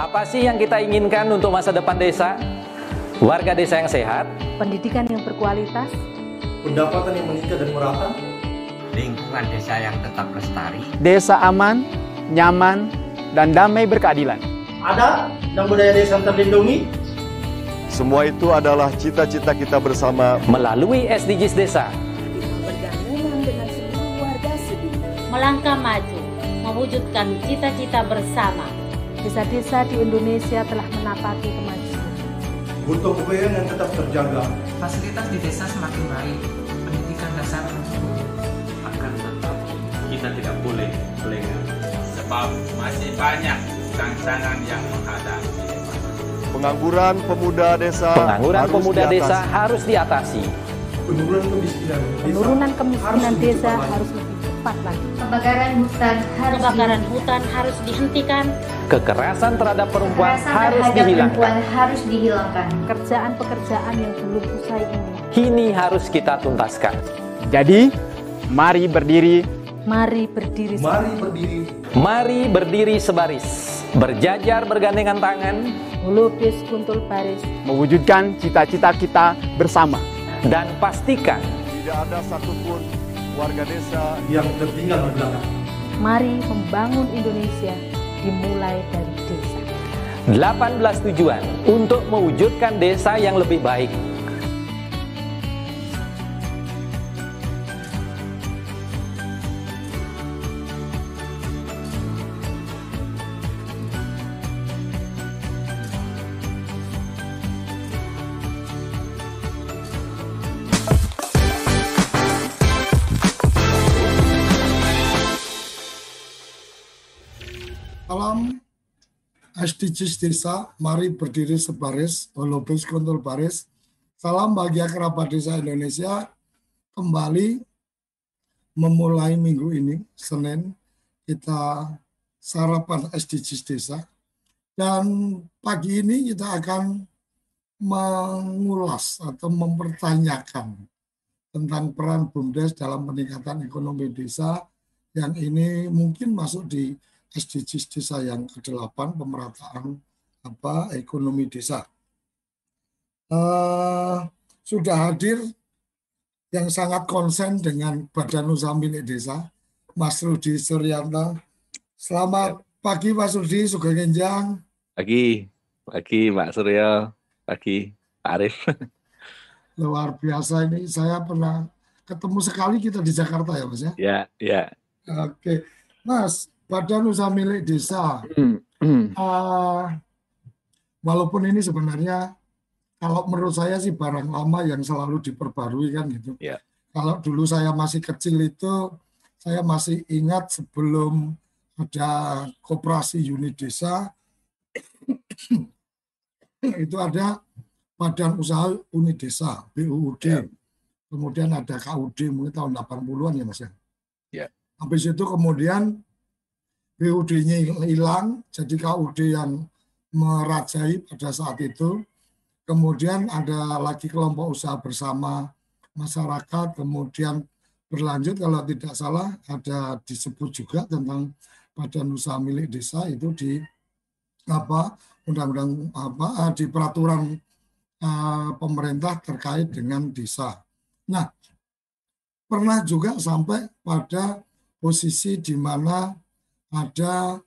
Apa sih yang kita inginkan untuk masa depan desa? Warga desa yang sehat, pendidikan yang berkualitas, pendapatan yang meningkat dan merata, lingkungan desa yang tetap lestari, desa aman, nyaman, dan damai berkeadilan. Ada dan budaya desa terlindungi. Semua itu adalah cita-cita kita bersama melalui SDGs Desa. Melangkah maju, mewujudkan cita-cita bersama. Desa-desa di Indonesia telah menapaki kemajuan. Butuh kebayaan yang tetap terjaga. Fasilitas di desa semakin baik, pendidikan dasar akan tetap kita tidak boleh lengah. Sebab masih banyak tantangan yang menghadapi. Pengangguran pemuda desa Pengangguran harus pemuda diatasi. desa harus diatasi. Penurunan kemiskinan desa, Penurunan kemiskinan harus desa harus cepat lagi. Kebakaran hutan harus kebakaran hutan harus dihentikan. Kekerasan terhadap perempuan Kekerasan harus terhadap dihilangkan. Perempuan harus dihilangkan. Pekerjaan-pekerjaan yang belum usai ini. Kini harus kita tuntaskan. Jadi, mari berdiri. Mari berdiri. Mari berdiri. Mari berdiri sebaris. Berjajar bergandengan tangan. Melukis kuntul baris. Mewujudkan cita-cita kita bersama. Dan pastikan tidak ada satupun warga desa yang tertinggal di belakang. Mari membangun Indonesia dimulai dari desa. 18 tujuan untuk mewujudkan desa yang lebih baik. SDGs Desa, mari berdiri sebaris, holobis kontrol baris. Salam bahagia kerabat desa Indonesia, kembali memulai minggu ini, Senin, kita sarapan SDGs Desa. Dan pagi ini kita akan mengulas atau mempertanyakan tentang peran BUMDes dalam peningkatan ekonomi desa yang ini mungkin masuk di SDGs desa yang ke-8 pemerataan apa ekonomi desa. Uh, sudah hadir yang sangat konsen dengan Badan Usaha Milik Desa, Mas Rudi Suryanto. Selamat pagi Mas Rudi, Sugeng Genjang. Pagi, pagi Mbak Surya, pagi Arif. Luar biasa ini, saya pernah ketemu sekali kita di Jakarta ya Mas ya? Ya, ya. Oke, Mas, Badan Usaha Milik Desa. Uh, walaupun ini sebenarnya kalau menurut saya sih barang lama yang selalu diperbarui kan gitu. Yeah. Kalau dulu saya masih kecil itu saya masih ingat sebelum ada koperasi unit desa itu ada Badan Usaha Unit Desa BUUD. Yeah. Kemudian ada KUD mungkin tahun 80-an ya Mas ya. Yeah. Habis itu kemudian BUD-nya hilang, jadi KUD yang merajai pada saat itu. Kemudian ada lagi kelompok usaha bersama masyarakat, kemudian berlanjut kalau tidak salah ada disebut juga tentang badan usaha milik desa itu di apa undang-undang apa di peraturan uh, pemerintah terkait dengan desa. Nah, pernah juga sampai pada posisi di mana ada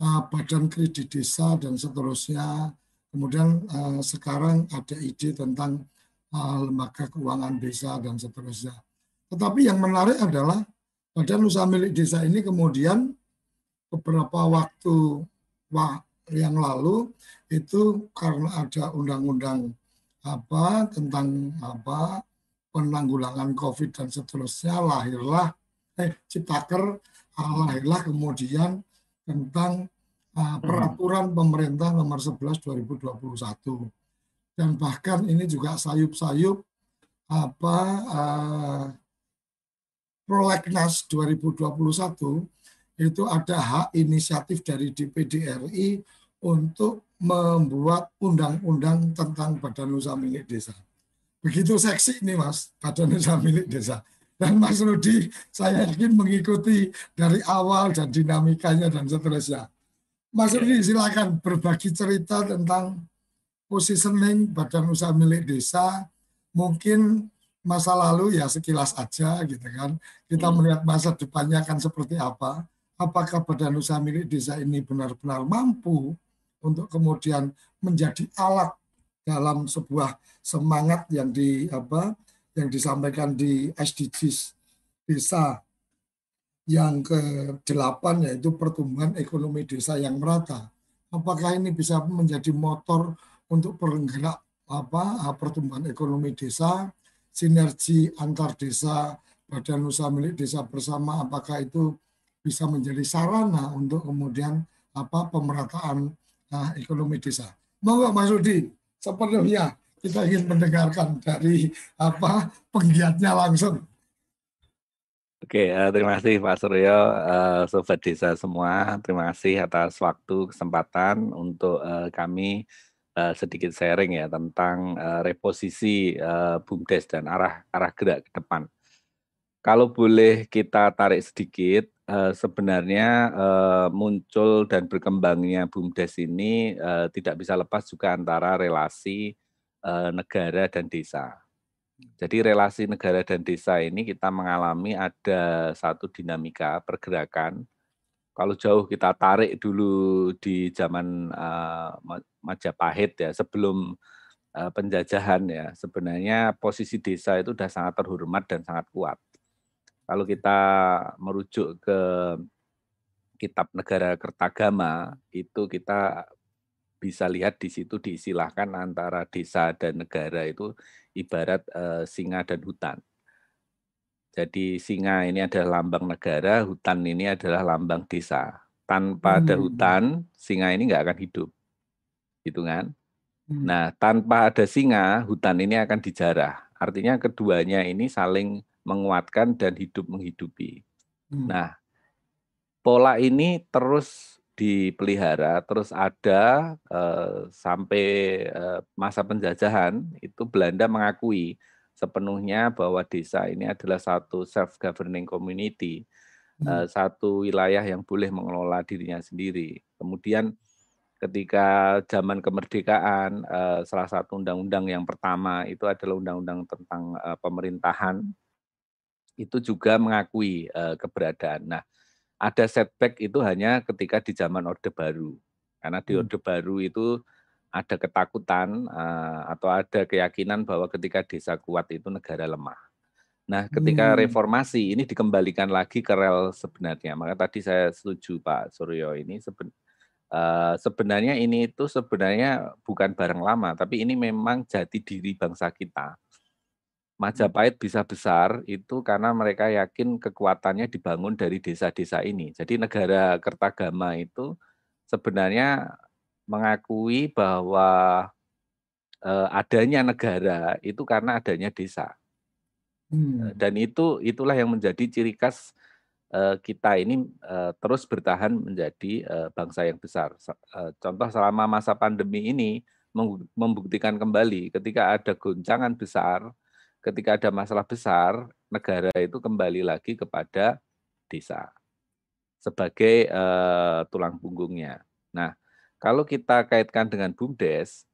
uh, badan kredit desa dan seterusnya. Kemudian uh, sekarang ada ide tentang uh, lembaga keuangan desa dan seterusnya. Tetapi yang menarik adalah badan usaha milik desa ini kemudian beberapa waktu yang lalu itu karena ada undang-undang apa tentang apa penanggulangan COVID dan seterusnya lahirlah eh Ciptaker lahirlah kemudian tentang uh, peraturan pemerintah nomor 11 2021 dan bahkan ini juga sayup-sayup apa uh, Prolegnas 2021 itu ada hak inisiatif dari DPD RI untuk membuat undang-undang tentang badan usaha milik desa. Begitu seksi ini Mas, badan usaha milik desa. Dan Mas Rudi, saya yakin mengikuti dari awal dan dinamikanya dan seterusnya. Mas Rudi silakan berbagi cerita tentang positioning badan usaha milik desa. Mungkin masa lalu ya sekilas aja gitu kan. Kita Hmm. melihat masa depannya akan seperti apa. Apakah badan usaha milik desa ini benar-benar mampu untuk kemudian menjadi alat dalam sebuah semangat yang di apa yang disampaikan di SDGs desa yang ke-8 yaitu pertumbuhan ekonomi desa yang merata. Apakah ini bisa menjadi motor untuk penggerak apa pertumbuhan ekonomi desa, sinergi antar desa, badan usaha milik desa bersama apakah itu bisa menjadi sarana untuk kemudian apa pemerataan nah, ekonomi desa. Monggo Mas Rudi, sepenuhnya kita ingin mendengarkan dari apa penggiatnya langsung. Oke, uh, terima kasih Pak Suryo, uh, Sobat Desa semua. Terima kasih atas waktu, kesempatan untuk uh, kami sedikit sharing ya tentang reposisi BUMDes dan arah arah gerak ke depan. Kalau boleh kita tarik sedikit, sebenarnya muncul dan berkembangnya BUMDes ini tidak bisa lepas juga antara relasi negara dan desa. Jadi relasi negara dan desa ini kita mengalami ada satu dinamika pergerakan. Kalau jauh kita tarik dulu di zaman uh, Majapahit ya, sebelum uh, penjajahan ya, sebenarnya posisi desa itu sudah sangat terhormat dan sangat kuat. Kalau kita merujuk ke kitab negara Kertagama, itu kita bisa lihat di situ diistilahkan antara desa dan negara itu ibarat uh, singa dan hutan. Jadi singa ini adalah lambang negara, hutan ini adalah lambang desa. Tanpa ada hutan, singa ini nggak akan hidup, gitu kan? Nah, tanpa ada singa, hutan ini akan dijarah. Artinya keduanya ini saling menguatkan dan hidup menghidupi. Nah, pola ini terus dipelihara terus ada uh, sampai uh, masa penjajahan itu Belanda mengakui sepenuhnya bahwa desa ini adalah satu self governing community uh, satu wilayah yang boleh mengelola dirinya sendiri. Kemudian ketika zaman kemerdekaan uh, salah satu undang-undang yang pertama itu adalah undang-undang tentang uh, pemerintahan itu juga mengakui uh, keberadaan. Nah ada setback itu hanya ketika di zaman Orde Baru. Karena di Orde Baru itu ada ketakutan uh, atau ada keyakinan bahwa ketika desa kuat itu negara lemah. Nah, ketika reformasi ini dikembalikan lagi ke rel sebenarnya. Maka tadi saya setuju Pak Suryo ini seben, uh, sebenarnya ini itu sebenarnya bukan barang lama, tapi ini memang jati diri bangsa kita. Majapahit bisa besar itu karena mereka yakin kekuatannya dibangun dari desa-desa ini. Jadi negara Kertagama itu sebenarnya mengakui bahwa eh, adanya negara itu karena adanya desa. Hmm. Dan itu itulah yang menjadi ciri khas eh, kita ini eh, terus bertahan menjadi eh, bangsa yang besar. Eh, contoh selama masa pandemi ini membuktikan kembali ketika ada goncangan besar ketika ada masalah besar, negara itu kembali lagi kepada desa sebagai uh, tulang punggungnya. Nah, kalau kita kaitkan dengan BUMDes,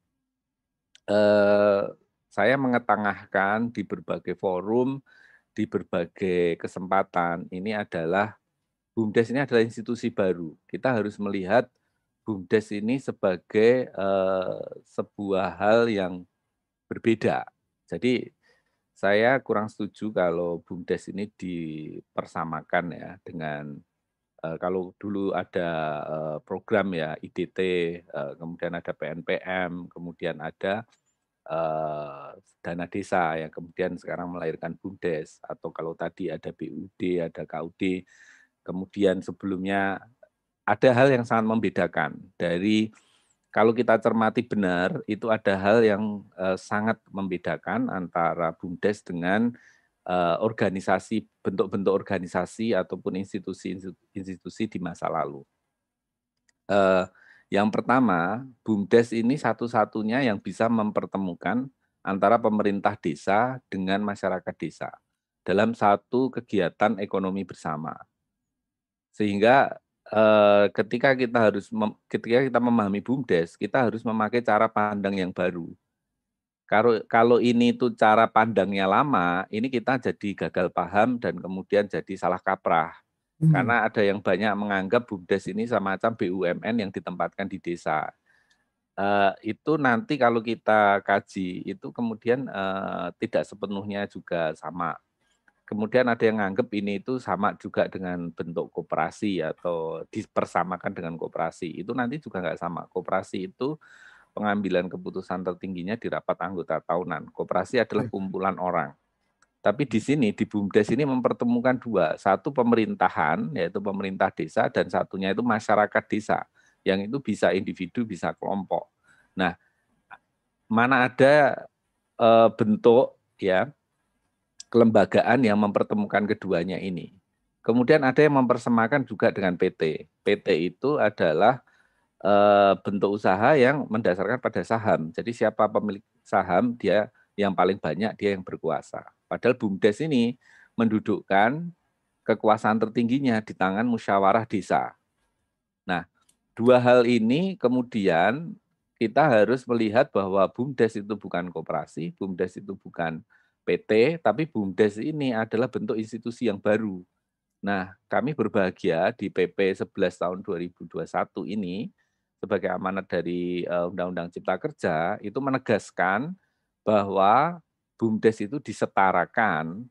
uh, saya mengetengahkan di berbagai forum, di berbagai kesempatan, ini adalah BUMDes ini adalah institusi baru. Kita harus melihat BUMDes ini sebagai uh, sebuah hal yang berbeda. Jadi saya kurang setuju kalau BUMDes ini dipersamakan ya dengan uh, kalau dulu ada uh, program ya IDT, uh, kemudian ada PNPM, kemudian ada dana desa yang kemudian sekarang melahirkan BUMDes atau kalau tadi ada BUD, ada KUD, kemudian sebelumnya ada hal yang sangat membedakan dari kalau kita cermati benar, itu ada hal yang uh, sangat membedakan antara BUMDes dengan uh, organisasi, bentuk-bentuk organisasi ataupun institusi-institusi di masa lalu. Uh, yang pertama, BUMDes ini satu-satunya yang bisa mempertemukan antara pemerintah desa dengan masyarakat desa dalam satu kegiatan ekonomi bersama. Sehingga eh, ketika kita harus mem- ketika kita memahami bumdes, kita harus memakai cara pandang yang baru. Kalau kalau ini tuh cara pandangnya lama, ini kita jadi gagal paham dan kemudian jadi salah kaprah. Hmm. Karena ada yang banyak menganggap bumdes ini semacam BUMN yang ditempatkan di desa. Eh, itu nanti kalau kita kaji itu kemudian eh, tidak sepenuhnya juga sama. Kemudian ada yang menganggap ini itu sama juga dengan bentuk koperasi atau dipersamakan dengan koperasi. Itu nanti juga nggak sama. Koperasi itu pengambilan keputusan tertingginya di rapat anggota tahunan. Koperasi adalah kumpulan orang. Tapi di sini di BUMDes ini mempertemukan dua, satu pemerintahan yaitu pemerintah desa dan satunya itu masyarakat desa yang itu bisa individu bisa kelompok. Nah, mana ada e, bentuk ya kelembagaan yang mempertemukan keduanya ini. Kemudian ada yang mempersemakan juga dengan PT. PT itu adalah e, bentuk usaha yang mendasarkan pada saham. Jadi siapa pemilik saham dia yang paling banyak dia yang berkuasa. Padahal BUMDes ini mendudukkan kekuasaan tertingginya di tangan musyawarah desa. Nah, dua hal ini kemudian kita harus melihat bahwa BUMDes itu bukan koperasi, BUMDes itu bukan PT, tapi BUMDes ini adalah bentuk institusi yang baru. Nah, kami berbahagia di PP 11 tahun 2021 ini sebagai amanat dari Undang-Undang Cipta Kerja itu menegaskan bahwa BUMDes itu disetarakan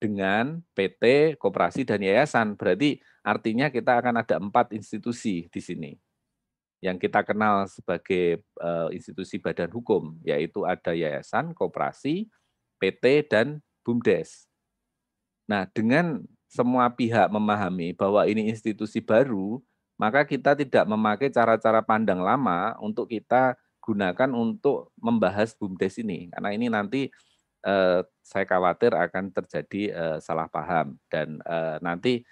dengan PT, koperasi, dan yayasan. Berarti artinya kita akan ada empat institusi di sini yang kita kenal sebagai uh, institusi badan hukum, yaitu ada yayasan, koperasi, PT, dan BUMDes. Nah, dengan semua pihak memahami bahwa ini institusi baru, maka kita tidak memakai cara-cara pandang lama untuk kita gunakan untuk membahas BUMDes ini. Karena ini nanti eh, saya khawatir akan terjadi eh, salah paham dan eh, nanti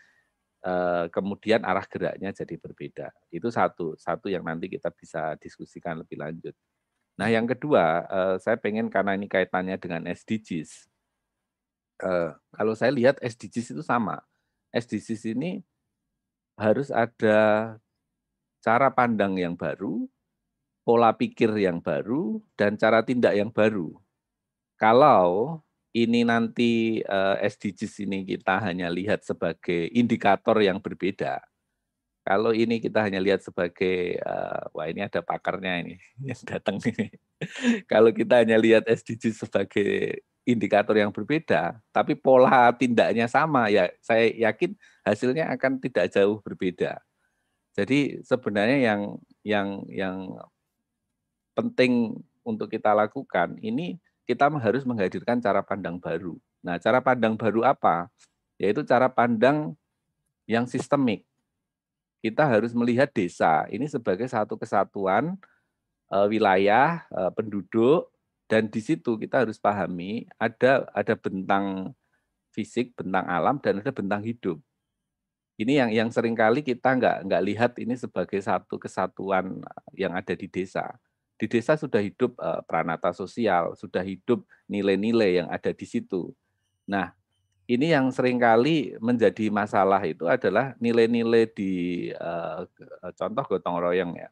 eh, kemudian arah geraknya jadi berbeda. Itu satu, satu yang nanti kita bisa diskusikan lebih lanjut. Nah, yang kedua, eh, saya pengen karena ini kaitannya dengan SDGs. Eh, kalau saya lihat SDGs itu sama. SDGs ini harus ada cara pandang yang baru, pola pikir yang baru, dan cara tindak yang baru. Kalau ini nanti uh, SDGs ini kita hanya lihat sebagai indikator yang berbeda. Kalau ini kita hanya lihat sebagai, uh, wah ini ada pakarnya ini yang datang ini. Kalau kita hanya lihat SDGs sebagai indikator yang berbeda, tapi pola tindaknya sama, ya saya yakin hasilnya akan tidak jauh berbeda. Jadi sebenarnya yang yang yang penting untuk kita lakukan ini kita harus menghadirkan cara pandang baru. Nah, cara pandang baru apa? Yaitu cara pandang yang sistemik. Kita harus melihat desa ini sebagai satu kesatuan e, wilayah e, penduduk dan di situ kita harus pahami ada ada bentang fisik, bentang alam dan ada bentang hidup. Ini yang yang sering kali kita nggak nggak lihat ini sebagai satu kesatuan yang ada di desa di desa sudah hidup pranata sosial, sudah hidup nilai-nilai yang ada di situ. Nah, ini yang sering kali menjadi masalah itu adalah nilai-nilai di uh, contoh gotong royong ya.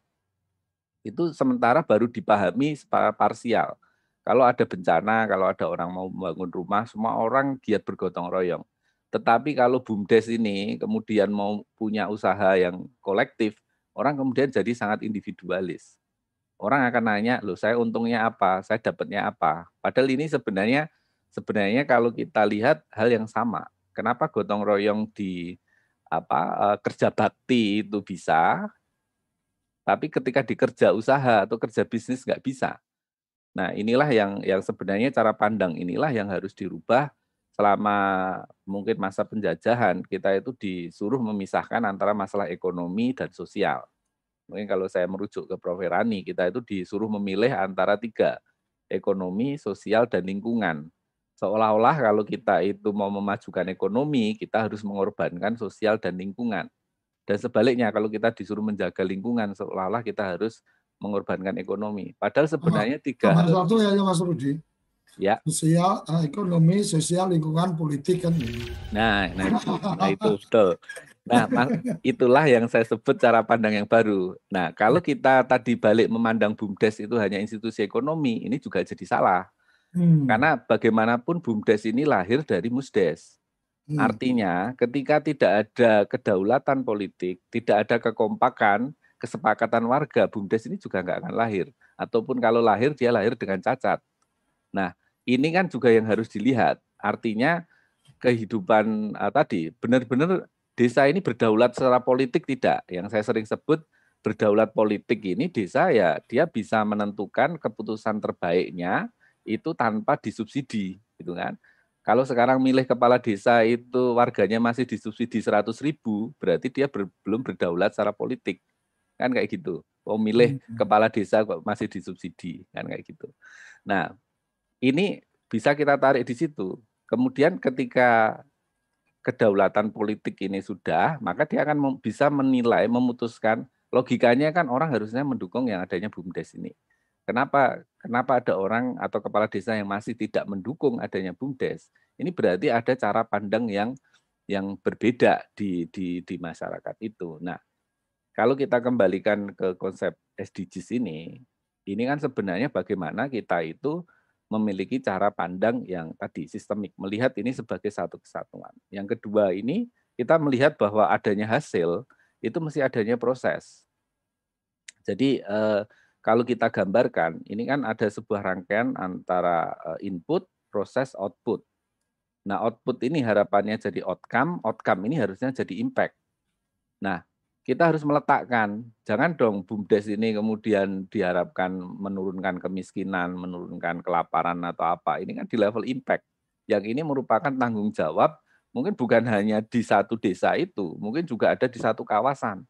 Itu sementara baru dipahami secara parsial. Kalau ada bencana, kalau ada orang mau membangun rumah, semua orang giat bergotong royong. Tetapi kalau BUMDes ini kemudian mau punya usaha yang kolektif, orang kemudian jadi sangat individualis orang akan nanya, loh saya untungnya apa, saya dapatnya apa. Padahal ini sebenarnya sebenarnya kalau kita lihat hal yang sama. Kenapa gotong royong di apa eh, kerja bakti itu bisa, tapi ketika di kerja usaha atau kerja bisnis nggak bisa. Nah inilah yang yang sebenarnya cara pandang inilah yang harus dirubah selama mungkin masa penjajahan kita itu disuruh memisahkan antara masalah ekonomi dan sosial mungkin kalau saya merujuk ke Prof. Rani, kita itu disuruh memilih antara tiga, ekonomi, sosial, dan lingkungan. Seolah-olah kalau kita itu mau memajukan ekonomi, kita harus mengorbankan sosial dan lingkungan. Dan sebaliknya, kalau kita disuruh menjaga lingkungan, seolah-olah kita harus mengorbankan ekonomi. Padahal sebenarnya tiga hal. Satu ya, Mas Rudi. Ya. Sosial, eh, ekonomi, sosial, lingkungan, politik kan. Nah, nah, nah itu betul. Nah, itulah yang saya sebut cara pandang yang baru. Nah, kalau kita tadi balik memandang BUMDes itu hanya institusi ekonomi, ini juga jadi salah. Hmm. Karena bagaimanapun BUMDes ini lahir dari MUSDes. Hmm. Artinya, ketika tidak ada kedaulatan politik, tidak ada kekompakan, kesepakatan warga, BUMDes ini juga nggak akan lahir. Ataupun kalau lahir, dia lahir dengan cacat. Nah, ini kan juga yang harus dilihat. Artinya, kehidupan uh, tadi benar-benar desa ini berdaulat secara politik tidak. Yang saya sering sebut berdaulat politik ini desa ya dia bisa menentukan keputusan terbaiknya itu tanpa disubsidi gitu kan. Kalau sekarang milih kepala desa itu warganya masih disubsidi 100 ribu, berarti dia ber, belum berdaulat secara politik. Kan kayak gitu. Oh milih hmm. kepala desa kok masih disubsidi, kan kayak gitu. Nah, ini bisa kita tarik di situ. Kemudian ketika kedaulatan politik ini sudah, maka dia akan bisa menilai, memutuskan logikanya kan orang harusnya mendukung yang adanya BUMDes ini. Kenapa kenapa ada orang atau kepala desa yang masih tidak mendukung adanya BUMDes? Ini berarti ada cara pandang yang yang berbeda di di di masyarakat itu. Nah, kalau kita kembalikan ke konsep SDGs ini, ini kan sebenarnya bagaimana kita itu memiliki cara pandang yang tadi sistemik, melihat ini sebagai satu kesatuan. Yang kedua ini kita melihat bahwa adanya hasil itu mesti adanya proses. Jadi eh, kalau kita gambarkan, ini kan ada sebuah rangkaian antara eh, input, proses, output. Nah, output ini harapannya jadi outcome, outcome ini harusnya jadi impact. Nah, kita harus meletakkan, jangan dong BUMDes ini kemudian diharapkan menurunkan kemiskinan, menurunkan kelaparan atau apa. Ini kan di level impact. Yang ini merupakan tanggung jawab mungkin bukan hanya di satu desa itu, mungkin juga ada di satu kawasan.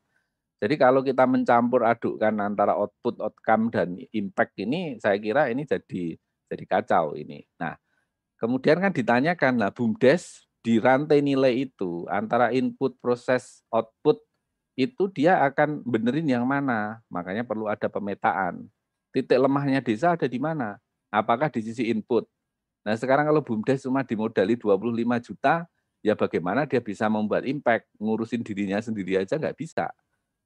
Jadi kalau kita mencampur adukkan antara output, outcome dan impact ini, saya kira ini jadi jadi kacau ini. Nah, kemudian kan ditanyakan lah BUMDes di rantai nilai itu antara input, proses, output itu dia akan benerin yang mana. Makanya perlu ada pemetaan. Titik lemahnya desa ada di mana? Apakah di sisi input? Nah sekarang kalau BUMDes cuma dimodali 25 juta, ya bagaimana dia bisa membuat impact, ngurusin dirinya sendiri aja nggak bisa.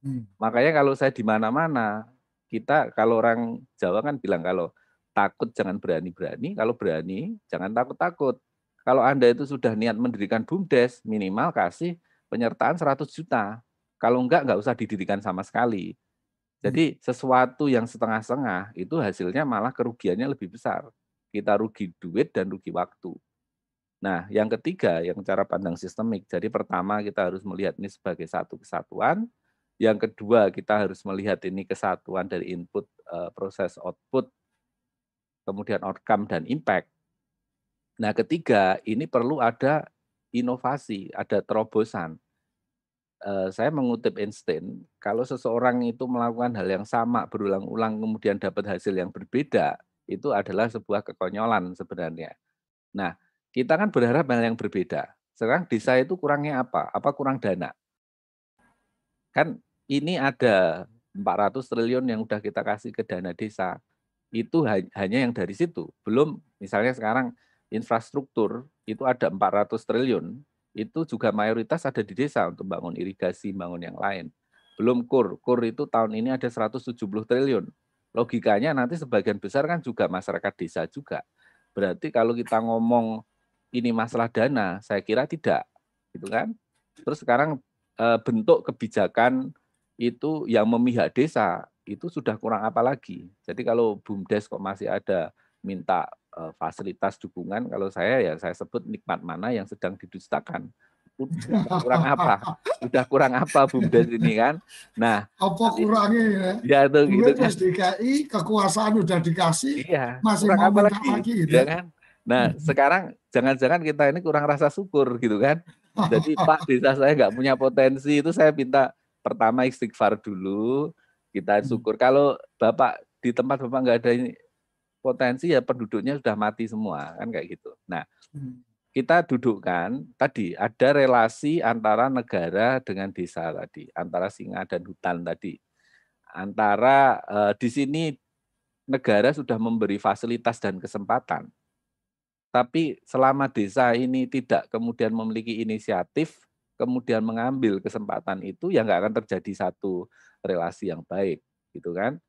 Hmm. Makanya kalau saya di mana-mana, kita kalau orang Jawa kan bilang kalau takut jangan berani-berani, kalau berani jangan takut-takut. Kalau Anda itu sudah niat mendirikan BUMDes, minimal kasih penyertaan 100 juta. Kalau enggak, enggak usah didirikan sama sekali. Jadi sesuatu yang setengah-setengah itu hasilnya malah kerugiannya lebih besar. Kita rugi duit dan rugi waktu. Nah, yang ketiga, yang cara pandang sistemik. Jadi pertama kita harus melihat ini sebagai satu kesatuan. Yang kedua, kita harus melihat ini kesatuan dari input, eh, proses, output, kemudian outcome dan impact. Nah, ketiga, ini perlu ada inovasi, ada terobosan. Eh, saya mengutip Einstein, kalau seseorang itu melakukan hal yang sama berulang-ulang kemudian dapat hasil yang berbeda, itu adalah sebuah kekonyolan sebenarnya. Nah, kita kan berharap hal yang berbeda. Sekarang desa itu kurangnya apa? Apa kurang dana? Kan ini ada 400 triliun yang udah kita kasih ke dana desa. Itu hanya yang dari situ. Belum misalnya sekarang infrastruktur itu ada 400 triliun itu juga mayoritas ada di desa untuk bangun irigasi, bangun yang lain. Belum kur, kur itu tahun ini ada 170 triliun. Logikanya nanti sebagian besar kan juga masyarakat desa juga. Berarti kalau kita ngomong ini masalah dana, saya kira tidak, gitu kan? Terus sekarang bentuk kebijakan itu yang memihak desa itu sudah kurang apa lagi. Jadi kalau BUMDes kok masih ada minta uh, fasilitas dukungan kalau saya ya saya sebut nikmat mana yang sedang didustakan. Udah kurang apa? Udah kurang apa bumdes ini kan? Nah apa kurangnya ya? ya itu gitu kan. DKI kekuasaan udah dikasih iya, masih mau apa lagi, lagi gitu. Ya kan? Nah sekarang jangan-jangan kita ini kurang rasa syukur gitu kan jadi Pak desa saya nggak punya potensi itu saya minta pertama istighfar dulu kita hmm. syukur kalau Bapak di tempat Bapak nggak ada ini potensi ya penduduknya sudah mati semua kan kayak gitu. Nah, hmm. kita dudukkan tadi ada relasi antara negara dengan desa tadi, antara singa dan hutan tadi. Antara eh, di sini negara sudah memberi fasilitas dan kesempatan. Tapi selama desa ini tidak kemudian memiliki inisiatif, kemudian mengambil kesempatan itu ya nggak akan terjadi satu relasi yang baik gitu kan?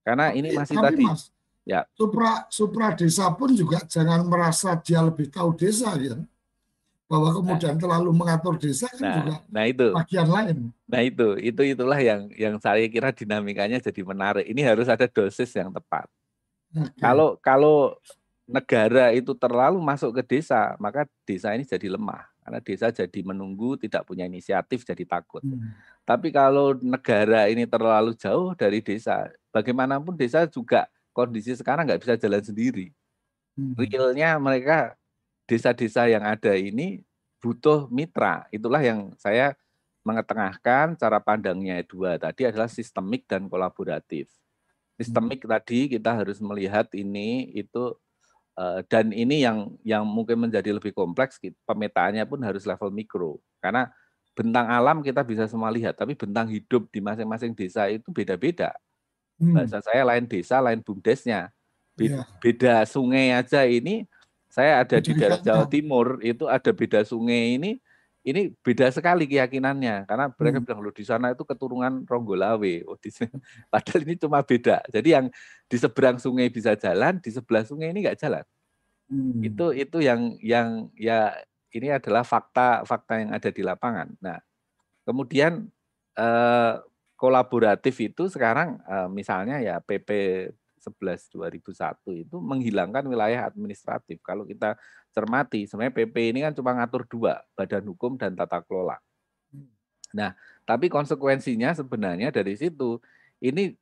Karena ini masih Tapi, tadi Mas, ya. supra supra desa pun juga jangan merasa dia lebih tahu desa ya. Bahwa kemudian terlalu mengatur desa kan nah juga nah itu. bagian lain. Nah itu itu itulah yang yang saya kira dinamikanya jadi menarik. Ini harus ada dosis yang tepat. Oke. kalau kalau negara itu terlalu masuk ke desa maka desa ini jadi lemah karena desa jadi menunggu tidak punya inisiatif jadi takut Hmm. Tapi kalau negara ini terlalu jauh dari desa, bagaimanapun desa juga kondisi sekarang nggak bisa jalan sendiri. Hmm. Realnya mereka desa-desa yang ada ini butuh mitra. Itulah yang saya mengetengahkan cara pandangnya dua tadi adalah sistemik dan kolaboratif. Sistemik tadi kita harus melihat ini itu dan ini yang yang mungkin menjadi lebih kompleks pemetaannya pun harus level mikro karena bentang alam kita bisa semua lihat tapi bentang hidup di masing-masing desa itu beda-beda Hmm. bahasa saya lain desa lain bumdesnya Be- Iya. beda sungai aja ini saya ada di Beda daerah Jawa. Timur itu ada beda sungai ini ini beda sekali keyakinannya karena mereka Hmm. bilang loh di sana itu keturunan Ronggolawe oh di sini padahal ini cuma beda jadi yang di seberang sungai bisa jalan di sebelah sungai ini nggak jalan Hmm. itu itu yang yang ya ini adalah fakta fakta yang ada di lapangan. Nah, kemudian eh, kolaboratif itu sekarang eh, misalnya ya PP 11 2001 itu menghilangkan wilayah administratif. Kalau kita cermati, sebenarnya PP ini kan cuma ngatur dua, badan hukum dan tata kelola. Nah, tapi konsekuensinya sebenarnya dari situ ini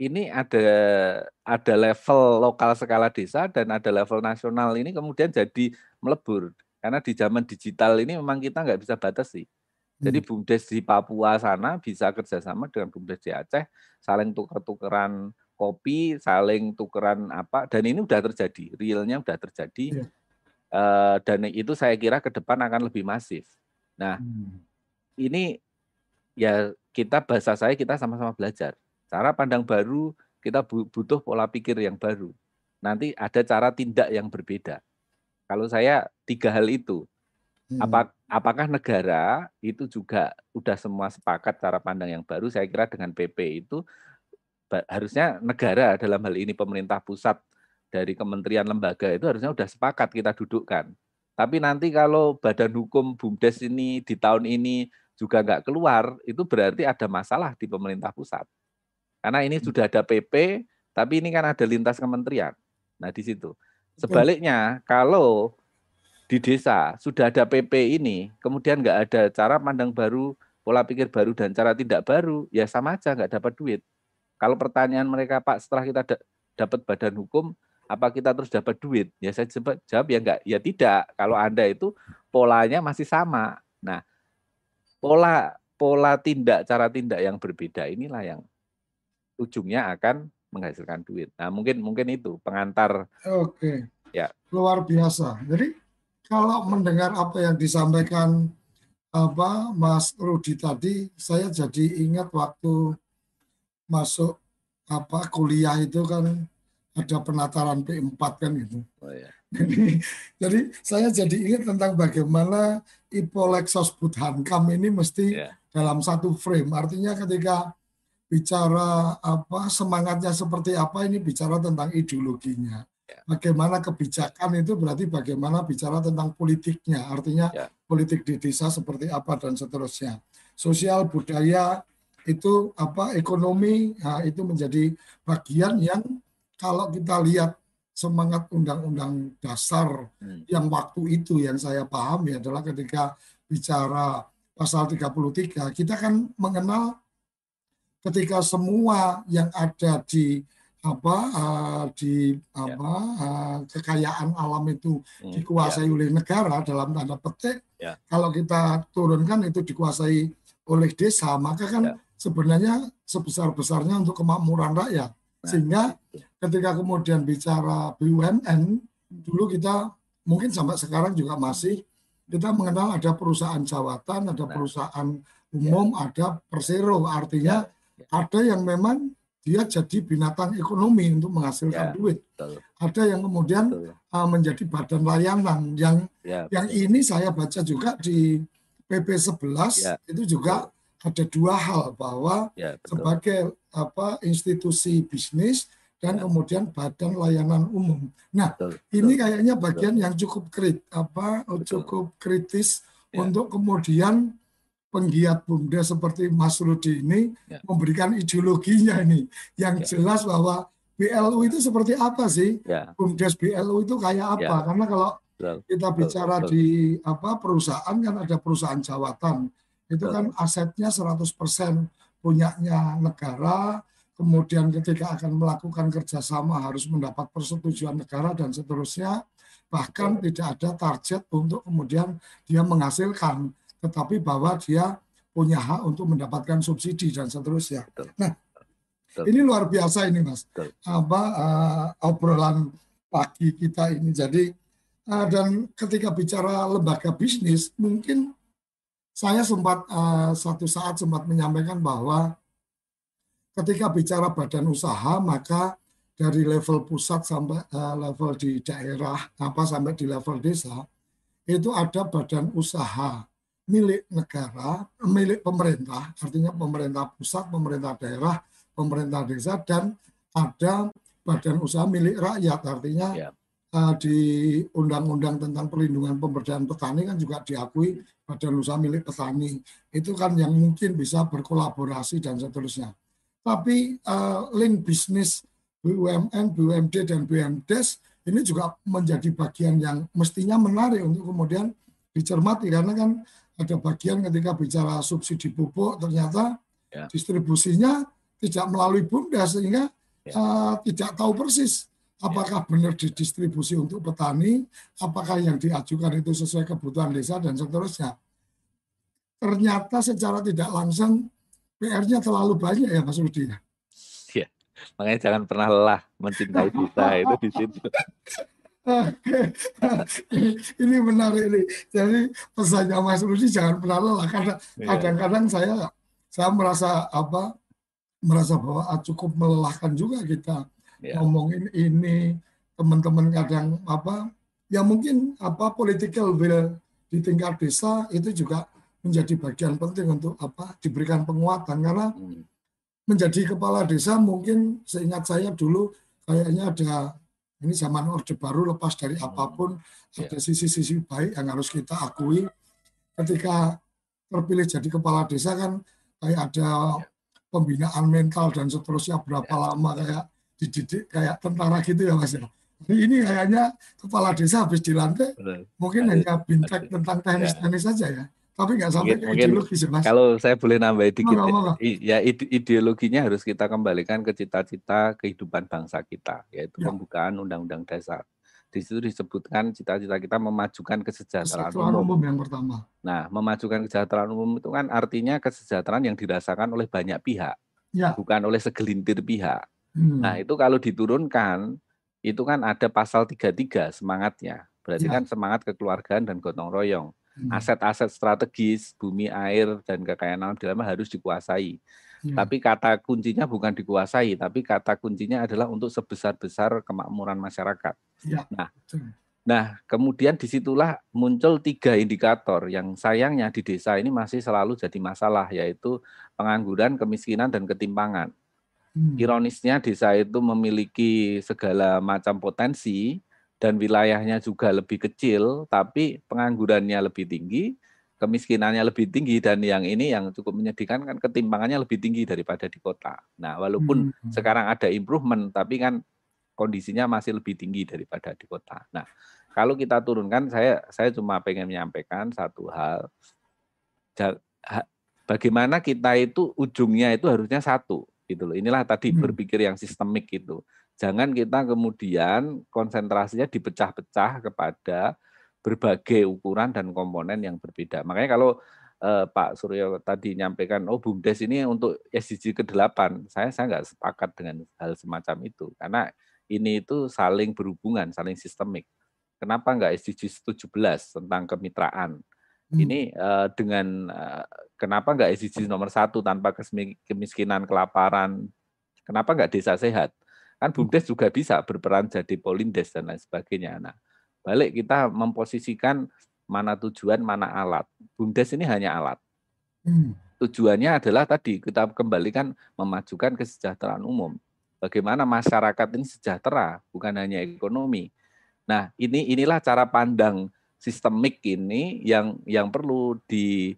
ini ada ada level lokal skala desa dan ada level nasional ini kemudian jadi melebur karena di zaman digital ini memang kita nggak bisa batasi. Jadi bumdes di Papua sana bisa kerjasama dengan bumdes di Aceh, saling tuker-tukeran kopi, saling tukeran apa, dan ini udah terjadi, realnya udah terjadi, Iya. Eh, dan itu saya kira ke depan akan lebih masif. Nah, Hmm. ini ya kita bahasa saya kita sama-sama belajar. Cara pandang baru kita bu- butuh pola pikir yang baru. Nanti ada cara tindak yang berbeda. Kalau saya tiga hal itu, Hmm. apa, apakah negara itu juga udah semua sepakat cara pandang yang baru? Saya kira dengan PP itu harusnya negara dalam hal ini pemerintah pusat dari kementerian lembaga itu harusnya udah sepakat kita dudukkan. Tapi nanti kalau badan hukum BUMDes ini di tahun ini juga nggak keluar, itu berarti ada masalah di pemerintah pusat. Karena ini sudah ada PP, tapi ini kan ada lintas kementerian. Nah di situ. Sebaliknya, kalau di desa sudah ada PP ini, kemudian nggak ada cara pandang baru, pola pikir baru dan cara tidak baru, ya sama aja nggak dapat duit. Kalau pertanyaan mereka Pak, setelah kita da- dapat badan hukum, apa kita terus dapat duit? Ya saya jawab, jawab ya enggak, ya tidak. Kalau Anda itu polanya masih sama. Nah, pola pola tindak, cara tindak yang berbeda inilah yang ujungnya akan menghasilkan duit. Nah, mungkin mungkin itu pengantar Oke. Ya. Luar biasa. Jadi kalau mendengar apa yang disampaikan apa Mas Rudi tadi, saya jadi ingat waktu masuk apa kuliah itu kan ada penataran P4 kan gitu. oh ya. Jadi, jadi saya jadi ingat tentang bagaimana Ipolexos Budhankam ini mesti Ya. dalam satu frame. Artinya ketika bicara apa semangatnya seperti apa ini bicara tentang ideologinya. Bagaimana kebijakan itu berarti bagaimana bicara tentang politiknya. Artinya Ya. politik di desa seperti apa dan seterusnya. Sosial budaya itu apa ekonomi nah, itu menjadi bagian yang kalau kita lihat semangat undang-undang dasar Hmm. yang waktu itu yang saya pahami adalah ketika bicara pasal 33 kita kan mengenal ketika semua yang ada di apa eh, di apa eh, kekayaan alam itu Hmm, dikuasai oleh negara dalam tanda petik Ya. kalau kita turunkan itu dikuasai oleh desa maka kan Ya. sebenarnya sebesar-besarnya untuk kemakmuran rakyat Nah, sehingga ketika kemudian bicara BUMN dulu kita mungkin sampai sekarang juga masih kita mengenal ada perusahaan jawatan, ada perusahaan umum, ada persero. Artinya Ya. ada yang memang dia jadi binatang ekonomi untuk Ya. menghasilkan duit. betul, Ada yang kemudian betul. uh, menjadi badan layanan yang Ya, yang ini saya baca juga di PP 11 Ya. itu juga ada dua hal bahwa Ya, betul. sebagai apa institusi bisnis dan kemudian badan layanan umum. Nah, Betul, ini betul. kayaknya bagian yang cukup krit apa cukup kritis untuk kemudian penggiat BUMDes seperti Mas Rudi ini Ya. memberikan ideologinya ini yang jelas bahwa BLU itu seperti apa sih? Ya. BUMDes BLU itu kayak apa? Ya. Karena kalau Betul, kita betul, bicara betul. di apa perusahaan kan ada perusahaan jawatan itu kan asetnya 100% punyanya negara kemudian ketika akan melakukan kerjasama harus mendapat persetujuan negara dan seterusnya. Bahkan tidak ada target untuk kemudian dia menghasilkan tetapi bahwa dia punya hak untuk mendapatkan subsidi dan seterusnya. Nah ini luar biasa ini mas. Apa eh, obrolan pagi kita ini. Jadi Uh, dan ketika bicara lembaga bisnis, mungkin saya sempat uh, satu saat sempat menyampaikan bahwa ketika bicara badan usaha, maka dari level pusat sampai uh, level di daerah, apa sampai di level desa, itu ada badan usaha milik negara, milik pemerintah, artinya pemerintah pusat, pemerintah daerah, pemerintah desa, dan ada badan usaha milik rakyat, artinya uh, di Undang-Undang tentang Perlindungan Pemberdayaan Petani kan juga diakui badan usaha milik petani. Itu kan yang mungkin bisa berkolaborasi dan seterusnya. Tapi uh, link bisnis BUMN, BUMD, dan BUMDes ini juga menjadi bagian yang mestinya menarik untuk kemudian dicermati karena kan ada bagian ketika bicara subsidi pupuk ternyata Ya. distribusinya tidak melalui BUMDes sehingga uh, tidak tahu persis apakah benar didistribusi untuk petani, apakah yang diajukan itu sesuai kebutuhan desa dan seterusnya. Ternyata secara tidak langsung PR-nya terlalu banyak ya Mas Rudi. Iya. Makanya jangan pernah lelah mencintai desa itu di situ. Oke, ini, ini menarik nih. Jadi pesannya Mas Rudi jangan pernah lelah karena Iya. kadang-kadang saya saya merasa apa merasa bahwa ah, cukup melelahkan juga kita Iya. ngomongin ini teman-teman kadang apa ya mungkin apa political will di tingkat desa itu juga menjadi bagian penting untuk apa diberikan penguatan karena Hmm. menjadi kepala desa mungkin seingat saya dulu kayaknya ada ini zaman orde baru lepas dari apa pun ada sisi-sisi baik yang harus kita akui ketika terpilih jadi kepala desa kan kayak ada pembinaan mental dan seterusnya berapa lama kayak dididik kayak tentara gitu ya mas ya. Ini kayaknya kepala desa habis dilantik Betul. mungkin hanya bintek tentang teknis-teknis saja ya. Tapi nggak sampai ke Mungkin, mungkin ideologis ya mas. kalau saya boleh nambah dikit, i- ya ide- ideologinya harus kita kembalikan ke cita-cita kehidupan bangsa kita, yaitu Ya. pembukaan undang-undang dasar. Di situ disebutkan cita-cita kita memajukan kesejahteraan Kesejahteraan umum. umum yang pertama. Nah, memajukan kesejahteraan umum itu kan artinya kesejahteraan yang dirasakan oleh banyak pihak, Ya. bukan oleh segelintir pihak. Hmm. Nah, itu kalau diturunkan, itu kan ada pasal 33 semangatnya. Berarti Ya. kan semangat kekeluargaan dan gotong royong. Hmm. Aset-aset strategis, bumi, air, dan kekayaan alam di dalamnya harus dikuasai. Ya. Tapi kata kuncinya bukan dikuasai, tapi kata kuncinya adalah untuk sebesar-besar kemakmuran masyarakat. Ya, Nah, betul. Nah, kemudian di situlah muncul tiga indikator yang sayangnya di desa ini masih selalu jadi masalah, yaitu pengangguran, kemiskinan, dan ketimpangan. Hmm. Ironisnya desa itu memiliki segala macam potensi dan wilayahnya juga lebih kecil, tapi penganggurannya lebih tinggi, kemiskinannya lebih tinggi, dan yang ini yang cukup menyedihkan kan ketimpangannya lebih tinggi daripada di kota. Nah, walaupun Hmm. sekarang ada improvement, tapi kan kondisinya masih lebih tinggi daripada di kota. Nah, kalau kita turunkan, saya saya cuma pengen menyampaikan satu hal, bagaimana kita itu ujungnya itu harusnya satu, gitu loh. Inilah tadi Hmm. berpikir yang sistemik itu. Jangan kita kemudian konsentrasinya dipecah-pecah kepada berbagai ukuran dan komponen yang berbeda. Makanya kalau eh, Pak Suryo tadi nyampaikan, oh BUMDes ini untuk SDG ke-8, saya saya nggak sepakat dengan hal semacam itu. Karena ini itu saling berhubungan, saling sistemik. Kenapa nggak SDG 17 tentang kemitraan? Hmm. Ini eh, dengan eh, kenapa nggak SDG nomor satu tanpa kemiskinan, kelaparan? Kenapa nggak desa sehat? Kan BUMDes juga bisa berperan jadi polindes dan lain sebagainya. Nah, balik kita memposisikan mana tujuan, mana alat. BUMDes ini hanya alat. Hmm. Tujuannya adalah tadi kita kembalikan memajukan kesejahteraan umum. Bagaimana masyarakat ini sejahtera, bukan hanya ekonomi. Nah, ini inilah cara pandang sistemik ini yang yang perlu di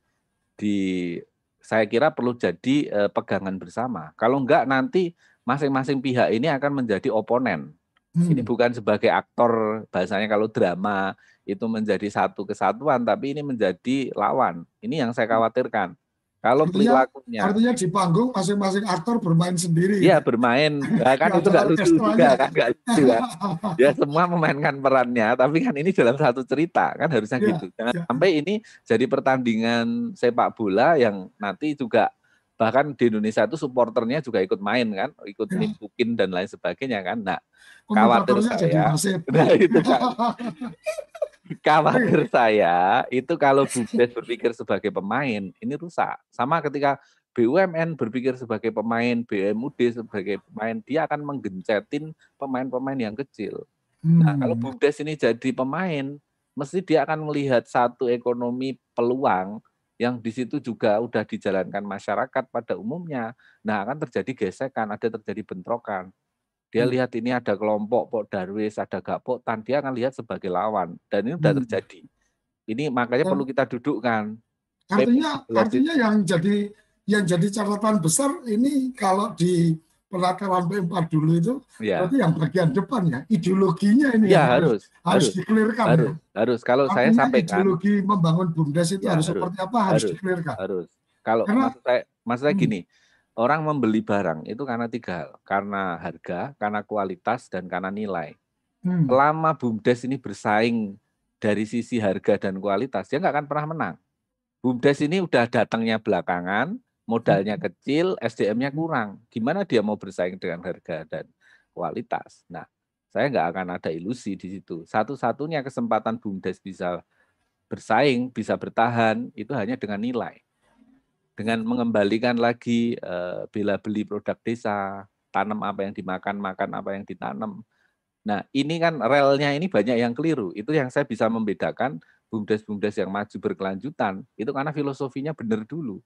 di saya kira perlu jadi eh, pegangan bersama. Kalau enggak nanti masing-masing pihak ini akan menjadi oponen. Hmm. Ini bukan sebagai aktor bahasanya kalau drama itu menjadi satu kesatuan, tapi ini menjadi lawan. Ini yang saya khawatirkan. Kalau Artinya- perilakunya, Artinya di panggung masing-masing aktor bermain sendiri. ya bermain, Nah, kan Nggak itu nggak lucu juga kan, nggak lucu kan. Ya semua memainkan perannya, tapi kan ini dalam satu cerita kan harusnya Iya, gitu. Jangan iya. sampai ini jadi pertandingan sepak bola yang nanti juga bahkan di Indonesia itu supporternya juga ikut main kan, ikut Iya. nimpukin dan lain sebagainya kan. Nah, khawatir saya, nah itu kan khawatir saya itu kalau BUMDes berpikir sebagai pemain ini rusak. Sama ketika BUMN berpikir sebagai pemain, BMUD sebagai pemain, dia akan menggencetin pemain-pemain yang kecil. Nah, Hmm. kalau BUMDes ini jadi pemain, mesti dia akan melihat satu ekonomi peluang yang di situ juga udah dijalankan masyarakat pada umumnya. Nah, akan terjadi gesekan, ada terjadi bentrokan. Dia Hmm. lihat ini ada kelompok Pok Darwis, ada Gak Tan, dia akan lihat sebagai lawan. Dan ini sudah Hmm. terjadi. Ini makanya Dan- perlu kita dudukkan. Artinya, artinya yang jadi yang jadi catatan besar ini kalau di penakaran P4 dulu itu Ya, berarti yang bagian depan ya ideologinya ini ya harus, harus harus, dikelirkan harus, ya. harus. Kalau saya Artinya sampaikan, ideologi membangun bumdes itu Ya, harus harus, seperti apa harus, harus. dikelirkan. harus. Kalau Karena- maksud saya, maksud saya Hmm. gini, orang membeli barang itu karena tiga hal, karena harga, karena kualitas, dan karena nilai. Hmm. Selama bumdes ini bersaing dari sisi harga dan kualitas, dia nggak akan pernah menang. Bumdes ini udah datangnya belakangan, modalnya kecil, SDM-nya kurang. Gimana dia mau bersaing dengan harga dan kualitas? Nah, saya nggak akan ada ilusi di situ. Satu-satunya kesempatan bumdes bisa bersaing, bisa bertahan, itu hanya dengan nilai. Dengan mengembalikan lagi eh, bela beli produk desa, tanam apa yang dimakan, makan apa yang ditanam. Nah, ini kan relnya ini banyak yang keliru. Itu yang saya bisa membedakan bumdes-bumdes yang maju berkelanjutan. Itu karena filosofinya benar dulu.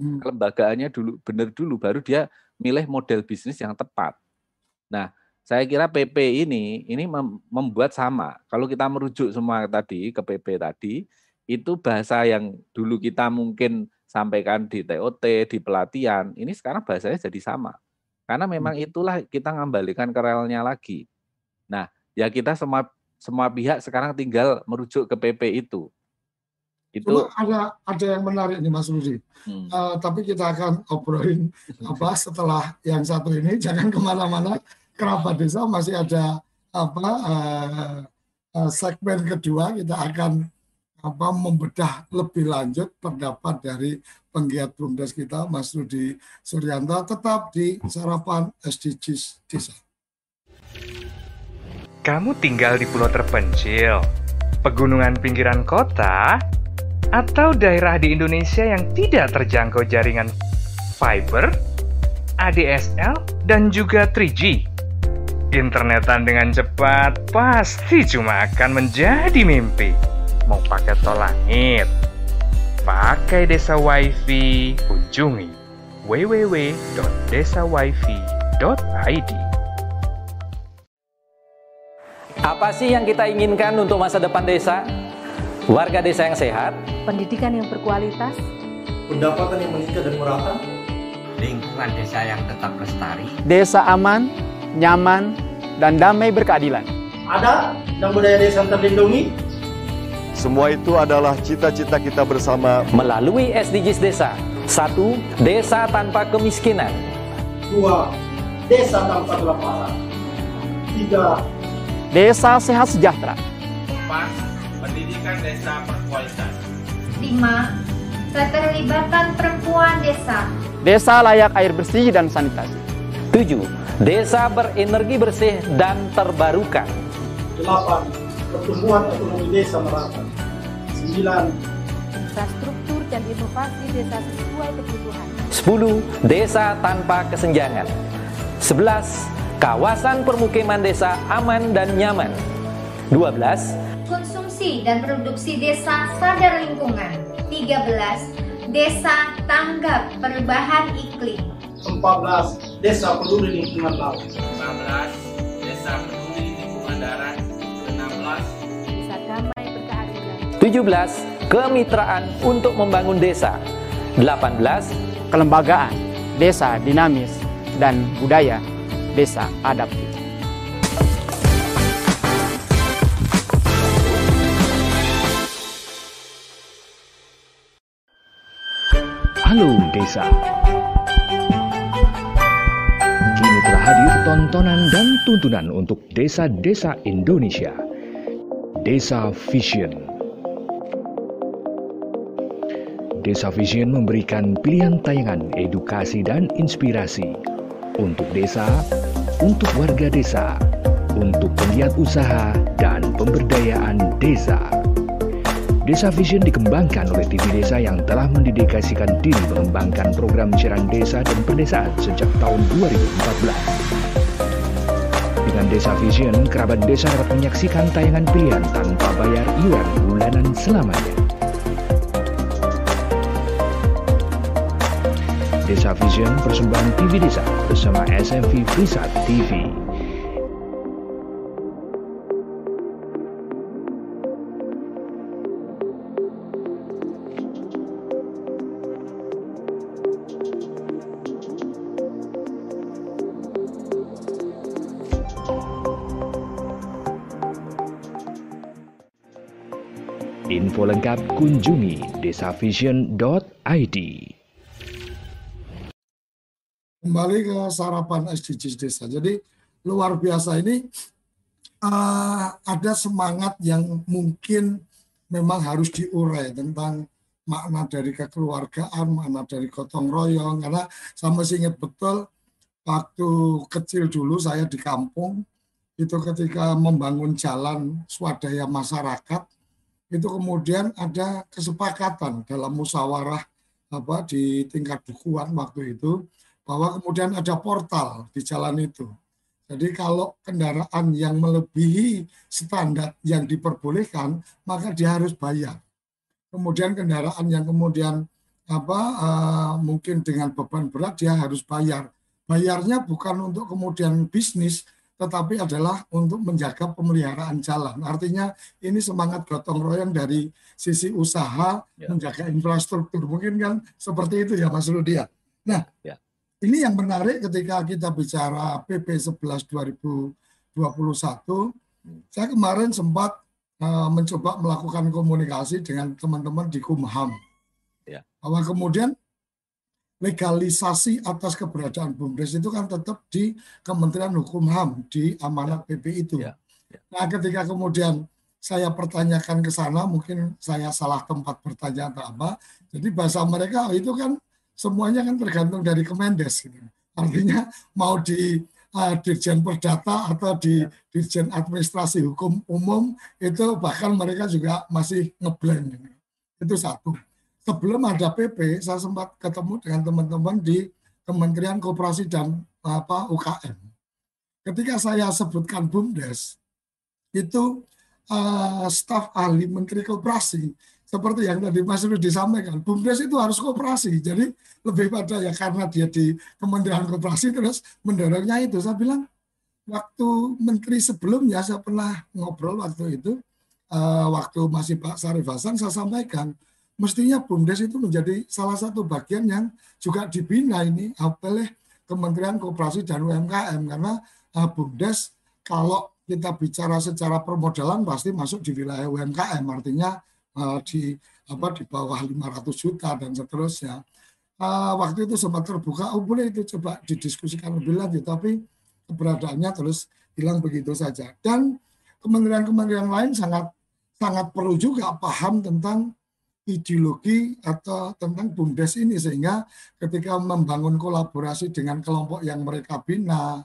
Hmm. Kelembagaannya dulu benar dulu, baru dia milih model bisnis yang tepat. Nah, saya kira PP ini ini mem- membuat sama. Kalau kita merujuk semua tadi ke PP tadi, itu bahasa yang dulu kita mungkin sampaikan di TOT, di pelatihan, ini sekarang bahasanya jadi sama. Karena memang itulah kita ngembalikan ke relnya lagi. Nah, ya kita semua semua pihak sekarang tinggal merujuk ke PP itu. Itu Cuma ada ada yang menarik nih Mas Rudi. hmm, Eh, tapi kita akan obrolin apa setelah yang satu ini jangan ke mana-mana kerabat desa masih ada apa eh, eh, segmen kedua kita akan apa membedah lebih lanjut pendapat dari penggiat bumdes kita Mas Rudi Suryanto tetap di sarapan SDGs desa. Kamu tinggal di pulau terpencil, pegunungan pinggiran kota, atau daerah di Indonesia yang tidak terjangkau jaringan fiber, ADSL, dan juga 3G. Internetan dengan cepat pasti cuma akan menjadi mimpi. Mau pakai tol langit, pakai desa wifi, kunjungi www.desawifi.id. Apa sih yang kita inginkan untuk masa depan desa? Warga desa yang sehat, pendidikan yang berkualitas, Pendapatan yang meningkat dan merata, lingkungan desa yang tetap lestari, Desa aman, nyaman, dan damai berkeadilan. ada dan budaya desa terlindungi, Semua itu adalah cita-cita kita bersama melalui SDGs Desa. Satu, desa tanpa kemiskinan. dua, desa tanpa kelaparan, tiga, Desa sehat sejahtera. Empat, pendidikan desa berkualitas. 5. Keterlibatan perempuan desa. Desa layak air bersih dan sanitasi. Tujuh, desa berenergi bersih dan terbarukan. delapan, pertumbuhan ekonomi desa merata, sembilan, infrastruktur dan inovasi desa sesuai kebutuhan. 10. Desa tanpa kesenjangan 11. Kawasan permukiman desa aman dan nyaman 12. Konsumsi dan produksi desa sadar lingkungan. 13. Desa tanggap perubahan iklim. 14. Desa peduli lingkungan laut. 15. Desa peduli lingkungan darat. 16. Desa damai berkeadilan. 17. Kemitraan untuk membangun desa. 18. Kelembagaan, desa dinamis, dan budaya, desa adaptif. Halo Desa. Kini telah hadir tontonan dan tuntunan untuk desa-desa Indonesia. Desa Vision. Desa Vision memberikan pilihan tayangan edukasi dan inspirasi untuk desa, untuk warga desa, untuk penggiat usaha dan pemberdayaan desa. Desa Vision dikembangkan oleh TV Desa yang telah mendedikasikan diri mengembangkan program siaran desa dan pedesaan sejak tahun 2014. Dengan Desa Vision, kerabat desa dapat menyaksikan tayangan pilihan tanpa bayar iuran bulanan selamanya. Desa Vision persembahan TV Desa bersama SMV Prisat TV. Info lengkap kunjungi desavision.id. Kembali ke sarapan SDGs desa. Jadi luar biasa ini uh, ada semangat yang mungkin memang harus diurai tentang makna dari kekeluargaan, makna dari gotong royong. Karena masih ingat betul waktu kecil dulu saya di kampung itu ketika membangun jalan swadaya masyarakat itu kemudian ada kesepakatan dalam musyawarah apa di tingkat dukuhan waktu itu bahwa kemudian ada portal di jalan itu. Jadi kalau kendaraan yang melebihi standar yang diperbolehkan, maka dia harus bayar. Kemudian kendaraan yang kemudian apa uh, mungkin dengan beban berat dia harus bayar. Bayarnya bukan untuk kemudian bisnis, tetapi adalah untuk menjaga pemeliharaan jalan. Artinya ini semangat gotong royong dari sisi usaha ya. menjaga infrastruktur. Mungkin kan seperti itu ya Mas Rudi ya. Nah, ya. ini yang menarik ketika kita bicara PP 11 2021, saya kemarin sempat uh, mencoba melakukan komunikasi dengan teman-teman di Kumham. Ya. Bahwa kemudian legalisasi atas keberadaan BUMDes itu kan tetap di Kementerian Hukum HAM di amanat PP itu. Ya, ya. Nah, ketika kemudian saya pertanyakan ke sana, mungkin saya salah tempat bertanya atau apa. Jadi bahasa mereka oh, itu kan semuanya kan tergantung dari Kemendes. Gitu. Artinya mau di uh, Dirjen Perdata atau di Dirjen Administrasi Hukum Umum itu bahkan mereka juga masih ngeblend. Gitu. Itu satu sebelum ada PP, saya sempat ketemu dengan teman-teman di Kementerian Koperasi dan apa UKM. Ketika saya sebutkan BUMDes, itu uh, staf ahli Menteri Koperasi seperti yang tadi Mas Rudi disampaikan, BUMDes itu harus koperasi. Jadi lebih pada ya karena dia di Kementerian Koperasi terus mendorongnya itu. Saya bilang waktu menteri sebelumnya saya pernah ngobrol waktu itu uh, waktu masih Pak Sarif Hasan saya sampaikan mestinya BUMDes itu menjadi salah satu bagian yang juga dibina ini oleh Kementerian Koperasi dan UMKM karena uh, BUMDes kalau kita bicara secara permodalan pasti masuk di wilayah UMKM artinya uh, di apa di bawah 500 juta dan seterusnya. Uh, waktu itu sempat terbuka, oh boleh itu coba didiskusikan lebih lanjut, tapi keberadaannya terus hilang begitu saja. Dan kementerian-kementerian lain sangat sangat perlu juga paham tentang ideologi atau tentang BUMDes ini sehingga ketika membangun kolaborasi dengan kelompok yang mereka bina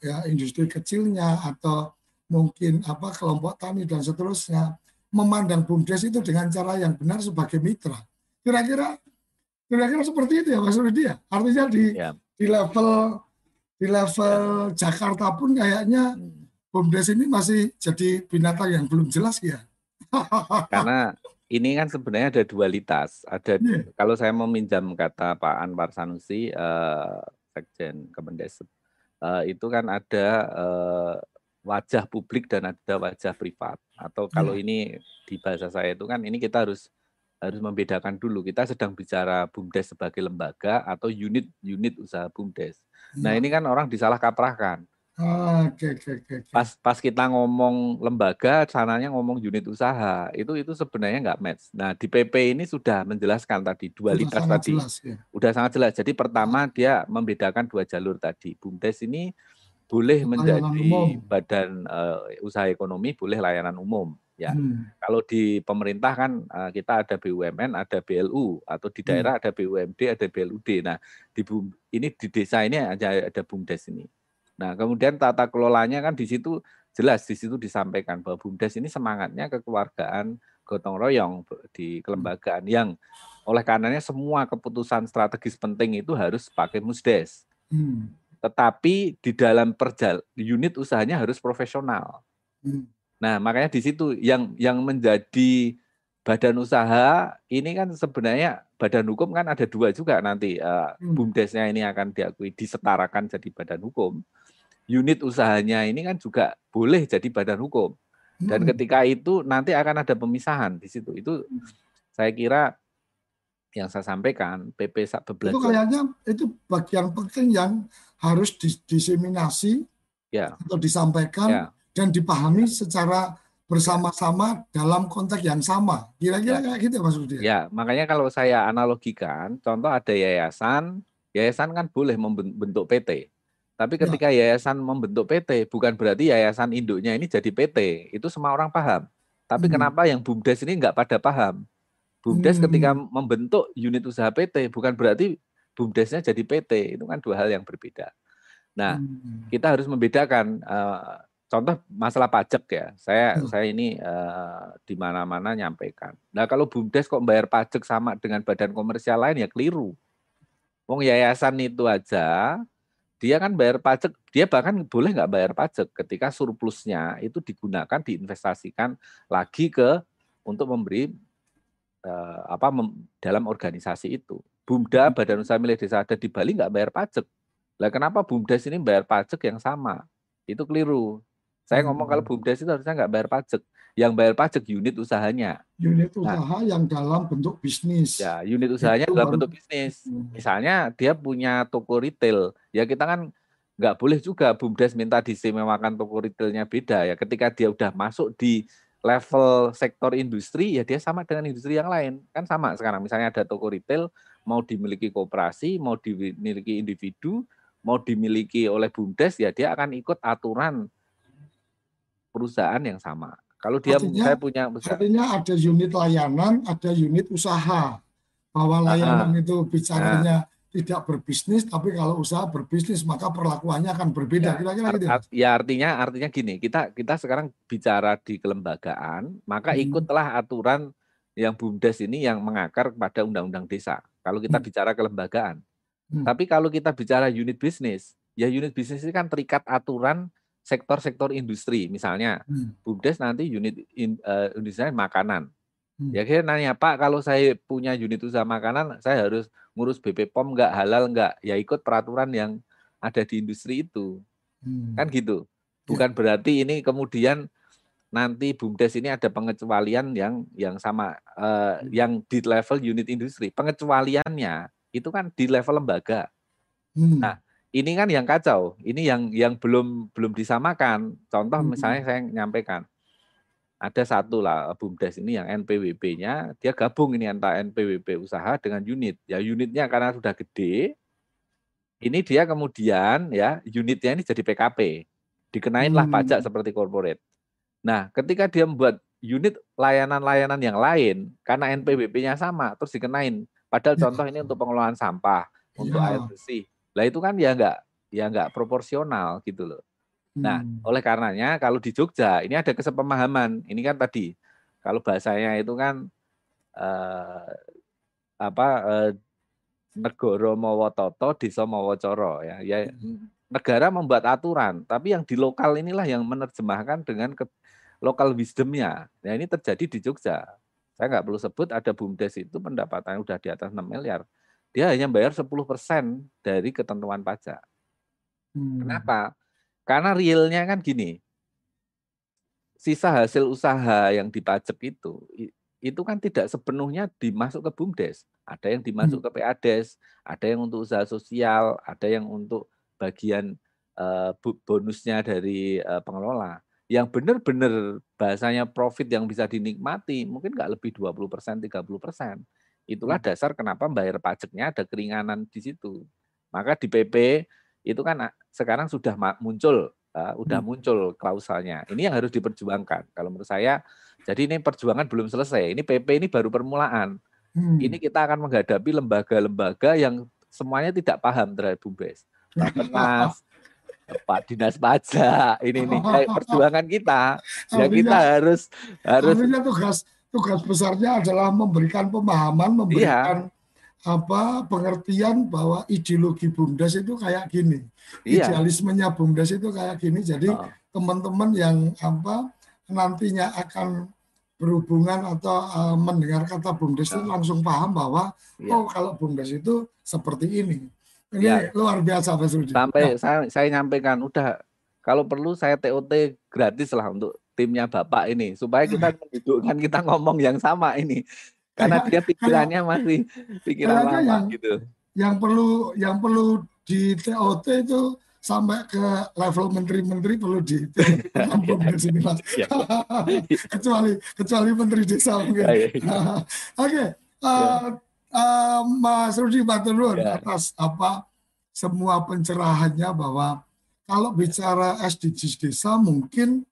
ya, industri kecilnya atau mungkin apa kelompok tani dan seterusnya memandang BUMDes itu dengan cara yang benar sebagai mitra kira-kira kira-kira seperti itu ya Mas Rudi ya artinya di ya. di level di level Jakarta pun kayaknya BUMDes ini masih jadi binatang yang belum jelas ya. Karena ini kan sebenarnya ada dualitas. Ada Iya. kalau saya meminjam kata Pak Anwar Sanusi, eh, Sekjen Kemendes, eh, itu kan ada eh, wajah publik dan ada wajah privat. Atau kalau Iya. ini di bahasa saya itu kan ini kita harus harus membedakan dulu. Kita sedang bicara BUMDes sebagai lembaga atau unit-unit usaha BUMDes. Nah Iya. ini kan orang disalah kaprahkan. Oke, oke, oke. oke. Pas pas kita ngomong lembaga, sananya ngomong unit usaha, itu itu sebenarnya nggak match. Nah di PP ini sudah menjelaskan tadi Sudah dualitas sangat tadi, jelas ya. udah sangat jelas. Jadi pertama dia membedakan dua jalur tadi. BUMDes ini boleh Layanan menjadi umum. badan eh, usaha ekonomi, boleh layanan umum. Ya, Hmm. kalau di pemerintah kan eh, kita ada BUMN, ada BLU, atau di Hmm. daerah ada BUMD, ada BLUD. Nah, di ini di desa ini ada ada BUMDes ini. Nah, kemudian tata kelolanya kan di situ jelas di situ disampaikan bahwa BUMDes ini semangatnya kekeluargaan gotong royong di kelembagaan yang oleh karenanya semua keputusan strategis penting itu harus pakai musdes. Hmm. Tetapi di dalam perjal unit usahanya harus profesional. Hmm. Nah, makanya di situ yang yang menjadi badan usaha ini kan sebenarnya badan hukum kan ada dua juga nanti Hmm. bumdesnya ini akan diakui disetarakan jadi badan hukum. Unit usahanya ini kan juga boleh jadi badan hukum. Dan Hmm. ketika itu nanti akan ada pemisahan di situ. Itu saya kira yang saya sampaikan PP Sa- Itu kayaknya itu bagian penting yang harus dis- diseminasi ya atau disampaikan ya dan dipahami secara bersama-sama dalam konteks yang sama. Kira-kira kayak gitu Mas Budi. Ya, makanya kalau saya analogikan, contoh ada yayasan, yayasan kan boleh membentuk PT. Tapi Ya. ketika yayasan membentuk PT, bukan berarti yayasan induknya ini jadi PT. Itu semua orang paham. Tapi Hmm. kenapa yang BUMDes ini nggak pada paham? BUMDes Hmm. ketika membentuk unit usaha PT, bukan berarti BUMDesnya jadi PT. Itu kan dua hal yang berbeda. Nah, Hmm. kita harus membedakan eh, contoh masalah pajak ya. Saya Hmm. saya ini eh, di mana-mana nyampaikan. Nah, kalau BUMDes kok bayar pajak sama dengan badan komersial lain ya keliru. Wong yayasan itu aja dia kan bayar pajak, dia bahkan boleh nggak bayar pajak ketika surplusnya itu digunakan diinvestasikan lagi ke untuk memberi eh, apa mem- dalam organisasi itu. Bumda Badan Usaha Milik Desa ada di Bali nggak bayar pajak. Lah kenapa Bumdes ini bayar pajak yang sama? Itu keliru. Saya ngomong kalau Bumdes itu harusnya nggak bayar pajak. Yang bayar pajak unit usahanya. Unit Nah. usaha yang dalam bentuk bisnis. Ya, unit usahanya Itu dalam bentuk bisnis. Misalnya dia punya toko retail, ya kita kan nggak boleh juga BUMDes minta diistimewakan toko retailnya beda ya. Ketika dia udah masuk di level sektor industri, ya dia sama dengan industri yang lain. Kan sama sekarang. Misalnya ada toko retail, mau dimiliki koperasi, mau dimiliki individu, mau dimiliki oleh BUMDes, ya dia akan ikut aturan perusahaan yang sama. Kalau dia Artinya- saya punya usaha, Artinya ada unit layanan, ada unit usaha. Bahwa layanan itu bicaranya tidak berbisnis, tapi kalau usaha berbisnis maka perlakuannya akan berbeda. Kira-kira gitu. Art- ya artinya artinya gini kita kita sekarang bicara di kelembagaan maka Hmm. ikutlah aturan yang bumdes ini yang mengakar pada undang-undang desa kalau kita Hmm. bicara kelembagaan Hmm. tapi kalau kita bicara unit bisnis ya unit bisnis ini kan terikat aturan sektor-sektor industri misalnya. Hmm. bumdes nanti unit in, eh, industri makanan. Hmm. ya kira nanya Pak kalau saya punya unit usaha makanan saya harus ngurus BP POM nggak halal nggak? Ya ikut peraturan yang ada di industri itu. Hmm. kan gitu. Bukan berarti ini kemudian nanti bumdes ini ada pengecualian yang yang sama eh, yang di level unit industri. Pengecualiannya itu kan di level lembaga. Hmm. nah ini kan yang kacau ini yang yang belum belum disamakan contoh misalnya saya nyampaikan ada satu lah bumdes ini yang NPWP-nya dia gabung ini antara NPWP usaha dengan unit ya unitnya karena sudah gede ini dia kemudian ya unitnya ini jadi PKP dikenainlah Hmm. pajak seperti corporate nah ketika dia membuat unit layanan-layanan yang lain karena NPWP-nya sama terus dikenain padahal Ya. contoh ini untuk pengelolaan sampah untuk Ya. air bersih lah itu kan ya enggak ya enggak proporsional gitu loh Nah, Hmm. oleh karenanya kalau di Jogja ini ada kesepemahaman. Ini kan tadi kalau bahasanya itu kan eh, apa eh, negoro mawa tata, desa mawa cara ya. Ya negara membuat aturan, tapi yang di lokal inilah yang menerjemahkan dengan ke lokal wisdomnya. Nah ini terjadi di Jogja. Saya nggak perlu sebut ada BUMDes itu pendapatannya udah di atas 6 miliar. Dia hanya bayar 10% dari ketentuan pajak. Hmm. Kenapa? Karena realnya kan gini, sisa hasil usaha yang dipajak itu itu kan tidak sepenuhnya dimasuk ke BUMDes. Ada yang dimasuk ke PADes, ada yang untuk usaha sosial, ada yang untuk bagian uh, bonusnya dari uh, pengelola. Yang benar-benar bahasanya profit yang bisa dinikmati mungkin nggak lebih 20 persen, 30 persen. Itulah dasar kenapa bayar pajaknya ada keringanan di situ. Maka di PP itu kan sekarang sudah muncul uh, udah muncul klausalnya. Ini yang harus diperjuangkan. Kalau menurut saya, jadi ini perjuangan belum selesai. Ini PP ini baru permulaan. Hmm. Ini kita akan menghadapi lembaga-lembaga yang semuanya tidak paham terhadap BUMDes. Bapenas, Pak Dinas Pajak, ini nih kayak perjuangan kita. Ya kita harus harus. Tugas tugas besarnya adalah memberikan pemahaman, memberikan iya apa pengertian bahwa ideologi BUMDes itu kayak gini. Iya. Idealismenya BUMDes itu kayak gini. Jadi teman-teman yang apa nantinya akan berhubungan atau uh, mendengar kata BUMDes itu langsung paham bahwa iya. oh kalau BUMDes itu seperti ini. Ini ya. luar biasa Pak Sudi. Sampai ya. saya saya nyampaikan udah kalau perlu saya TOT gratis lah untuk timnya Bapak ini supaya kita menghidupkan kita ngomong yang sama ini karena dia pikirannya masih pikiran lama yang, gitu. Yang perlu yang perlu di TOT itu sampai ke level menteri-menteri perlu di ampun di sini mas. Ya. kecuali kecuali menteri desa mungkin. Ya, ya, ya. Oke, okay. uh, uh, Mas Rudi Baturun ya. atas apa semua pencerahannya bahwa kalau bicara SDGs desa mungkin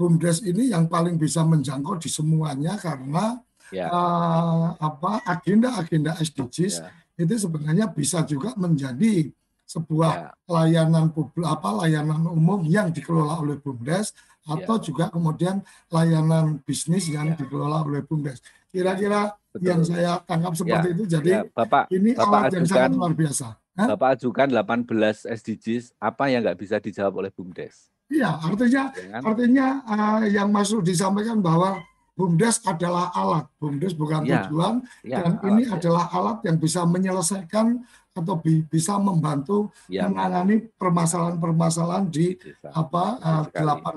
BUMDes ini yang paling bisa menjangkau di semuanya karena ya. uh, apa agenda-agenda SDGs ya. itu sebenarnya bisa juga menjadi sebuah ya. layanan publik apa layanan umum yang dikelola oleh BUMDes atau ya. juga kemudian layanan bisnis yang ya. dikelola oleh BUMDes. Kira-kira yang saya tangkap seperti ya. itu. Jadi ya. Bapak, ini Bapak alat ajukan, yang sangat luar biasa. Hah? Bapak ajukan 18 SDGs apa yang nggak bisa dijawab oleh BUMDes? Iya, artinya ya kan? artinya uh, yang masuk disampaikan bahwa BUMDes adalah alat, BUMDes bukan ya, tujuan, ya, dan alat, ini ya. adalah alat yang bisa menyelesaikan atau bi bisa membantu ya, menangani permasalahan-permasalahan di desa. apa uh,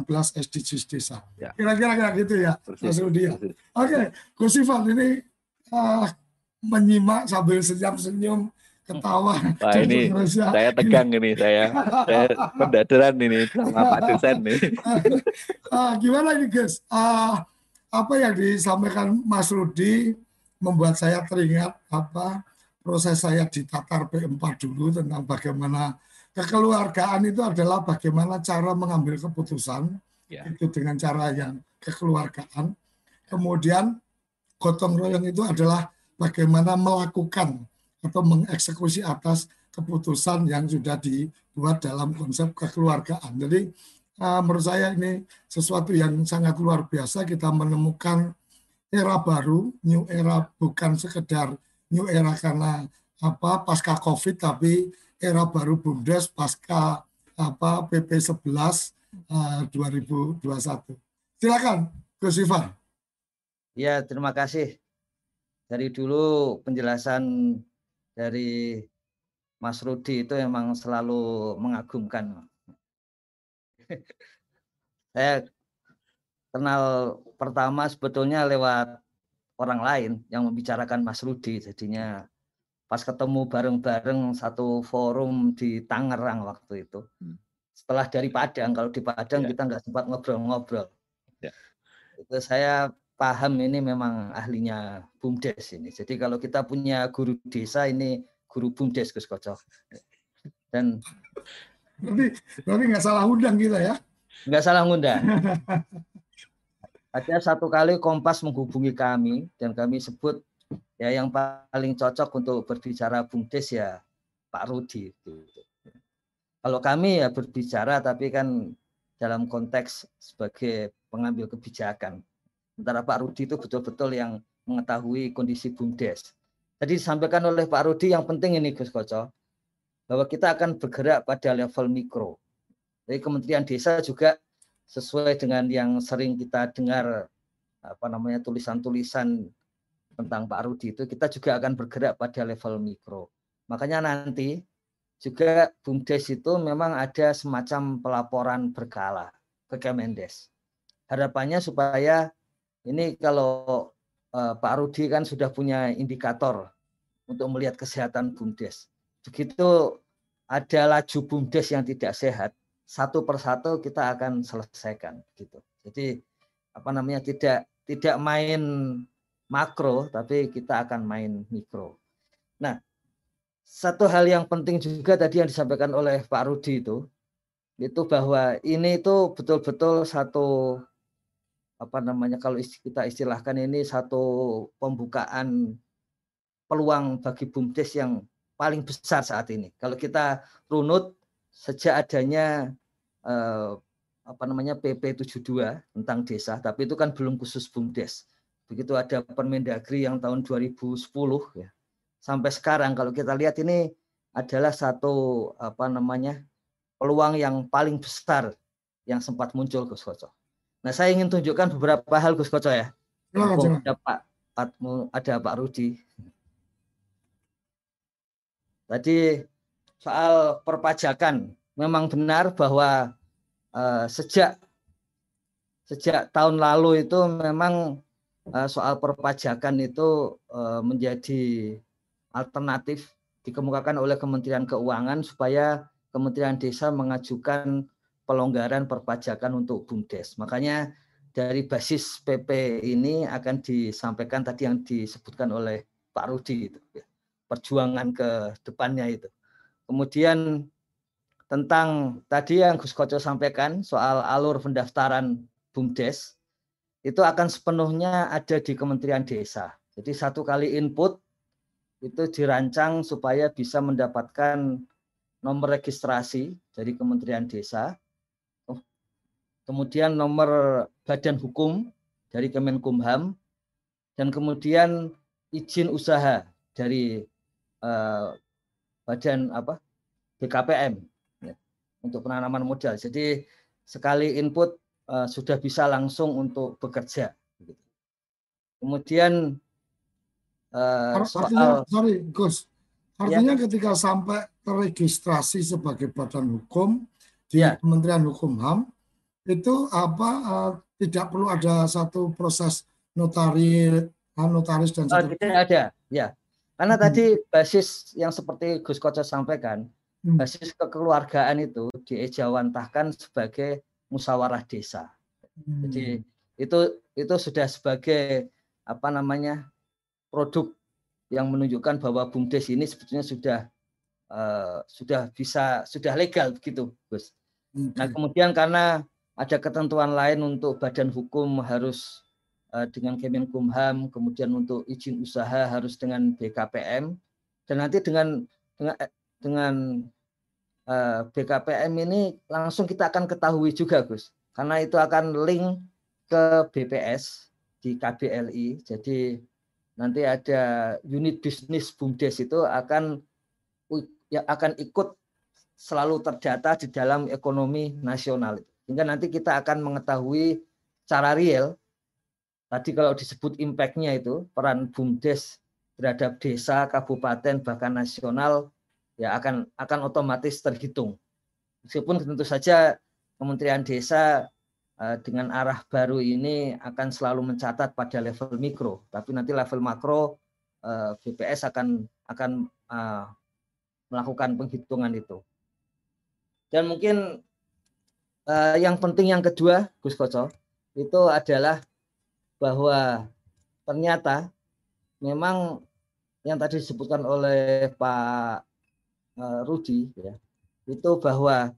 18 SDGs desa. Kira-kira ya. gitu ya, Mas Rudi. Ya. Oke, okay. Gus Ivan ini uh, menyimak sambil senyum-senyum ketawa. Wah ini Indonesia. saya tegang ini saya, saya pendadaran ini sama Pak Dosen nih. uh, gimana ini guys? Uh, apa yang disampaikan Mas Rudi membuat saya teringat apa proses saya di Tatar P4 dulu tentang bagaimana kekeluargaan itu adalah bagaimana cara mengambil keputusan ya. itu dengan cara yang kekeluargaan. Kemudian gotong royong itu adalah bagaimana melakukan atau mengeksekusi atas keputusan yang sudah dibuat dalam konsep kekeluargaan. Jadi uh, menurut saya ini sesuatu yang sangat luar biasa kita menemukan era baru, new era bukan sekedar new era karena apa pasca Covid tapi era baru BUMDes pasca apa PP 11 uh, 2021. Silakan Gus Ivan. Ya, terima kasih. Dari dulu penjelasan dari Mas Rudi itu memang selalu mengagumkan. Saya kenal pertama sebetulnya lewat orang lain yang membicarakan Mas Rudi. Jadinya pas ketemu bareng-bareng satu forum di Tangerang waktu itu. Hmm. Setelah dari Padang, kalau di Padang ya. kita nggak sempat ngobrol-ngobrol. Ya. Itu saya paham ini memang ahlinya BUMDes ini. Jadi kalau kita punya guru desa ini guru BUMDes Gus Kocok. Dan Berarti berarti nggak salah undang kita ya? Nggak salah undang. Ada satu kali Kompas menghubungi kami dan kami sebut ya yang paling cocok untuk berbicara Bumdes ya Pak Rudi. Kalau kami ya berbicara tapi kan dalam konteks sebagai pengambil kebijakan. Sementara Pak Rudi itu betul-betul yang mengetahui kondisi Bumdes. Jadi disampaikan oleh Pak Rudi yang penting ini Gus Koco, bahwa kita akan bergerak pada level mikro. Jadi Kementerian Desa juga sesuai dengan yang sering kita dengar apa namanya tulisan-tulisan tentang Pak Rudi itu kita juga akan bergerak pada level mikro. Makanya nanti juga BUMDes itu memang ada semacam pelaporan berkala ke Kemendes. Harapannya supaya ini kalau uh, Pak Rudi kan sudah punya indikator untuk melihat kesehatan BUMDes. Begitu ada laju BUMDes yang tidak sehat, satu persatu kita akan selesaikan gitu. Jadi apa namanya tidak tidak main makro tapi kita akan main mikro. Nah, satu hal yang penting juga tadi yang disampaikan oleh Pak Rudi itu itu bahwa ini itu betul-betul satu apa namanya kalau kita istilahkan ini satu pembukaan peluang bagi BUMDes yang paling besar saat ini. Kalau kita runut sejak adanya eh, apa namanya PP 72 tentang desa, tapi itu kan belum khusus BUMDes. Begitu ada Permendagri yang tahun 2010 ya. Sampai sekarang kalau kita lihat ini adalah satu apa namanya peluang yang paling besar yang sempat muncul Gus Koco. Nah, saya ingin tunjukkan beberapa hal Gus Koco ya. Oh, ada Pak ada Pak Rudi. Tadi soal perpajakan memang benar bahwa uh, sejak sejak tahun lalu itu memang uh, soal perpajakan itu uh, menjadi alternatif dikemukakan oleh Kementerian Keuangan supaya Kementerian Desa mengajukan pelonggaran perpajakan untuk BUMDes. Makanya dari basis PP ini akan disampaikan tadi yang disebutkan oleh Pak Rudi itu ya. perjuangan ke depannya itu. Kemudian tentang tadi yang Gus Koco sampaikan soal alur pendaftaran BUMDes itu akan sepenuhnya ada di Kementerian Desa. Jadi satu kali input itu dirancang supaya bisa mendapatkan nomor registrasi dari Kementerian Desa, kemudian nomor badan hukum dari Kemenkumham, dan kemudian izin usaha dari uh, badan apa BKPM untuk penanaman modal. Jadi sekali input uh, sudah bisa langsung untuk bekerja. Kemudian uh, soal, sorry Gus, artinya ya. ketika sampai terregistrasi sebagai badan hukum di ya. Kementerian Hukum HAM itu apa uh, tidak perlu ada satu proses notaris, notaris dan oh, tidak ada, ya. Karena hmm. tadi basis yang seperti Gus Koco sampaikan, Hmm. basis kekeluargaan itu diejawantahkan sebagai musyawarah desa. Hmm. Jadi itu itu sudah sebagai apa namanya produk yang menunjukkan bahwa bumdes ini sebetulnya sudah uh, sudah bisa sudah legal begitu, Gus. Hmm. Nah kemudian karena ada ketentuan lain untuk badan hukum harus uh, dengan Kemenkumham, kemudian untuk izin usaha harus dengan BKPM, dan nanti dengan dengan dengan eh, BKPM ini langsung kita akan ketahui juga Gus. Karena itu akan link ke BPS di KBLI jadi nanti ada unit bisnis BUMDes itu akan ya akan ikut selalu terdata di dalam ekonomi nasional sehingga nanti kita akan mengetahui cara real tadi kalau disebut impact-nya itu peran BUMDes terhadap desa, kabupaten bahkan nasional ya akan akan otomatis terhitung. Meskipun tentu saja Kementerian Desa uh, dengan arah baru ini akan selalu mencatat pada level mikro, tapi nanti level makro eh, BPS akan akan uh, melakukan penghitungan itu. Dan mungkin uh, yang penting yang kedua, Gus Koco, itu adalah bahwa ternyata memang yang tadi disebutkan oleh Pak uh, Rudi ya itu bahwa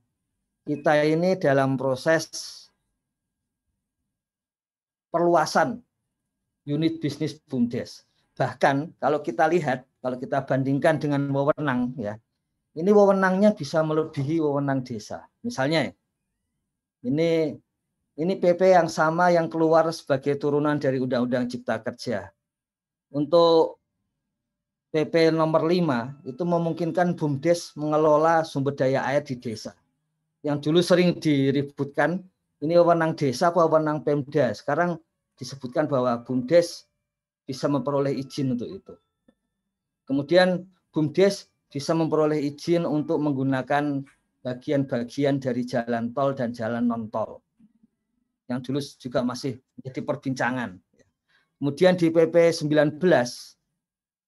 kita ini dalam proses perluasan unit bisnis BUMDes. Bahkan kalau kita lihat, kalau kita bandingkan dengan wewenang ya, ini wewenangnya bisa melebihi wewenang desa. Misalnya ini ini PP yang sama yang keluar sebagai turunan dari Undang-Undang Cipta Kerja. Untuk PP nomor 5 itu memungkinkan BUMDes mengelola sumber daya air di desa. Yang dulu sering diributkan, ini wewenang desa apa wewenang Pemda. Sekarang disebutkan bahwa BUMDes bisa memperoleh izin untuk itu. Kemudian BUMDes bisa memperoleh izin untuk menggunakan bagian-bagian dari jalan tol dan jalan non-tol. Yang dulu juga masih menjadi perbincangan. Kemudian di PP 19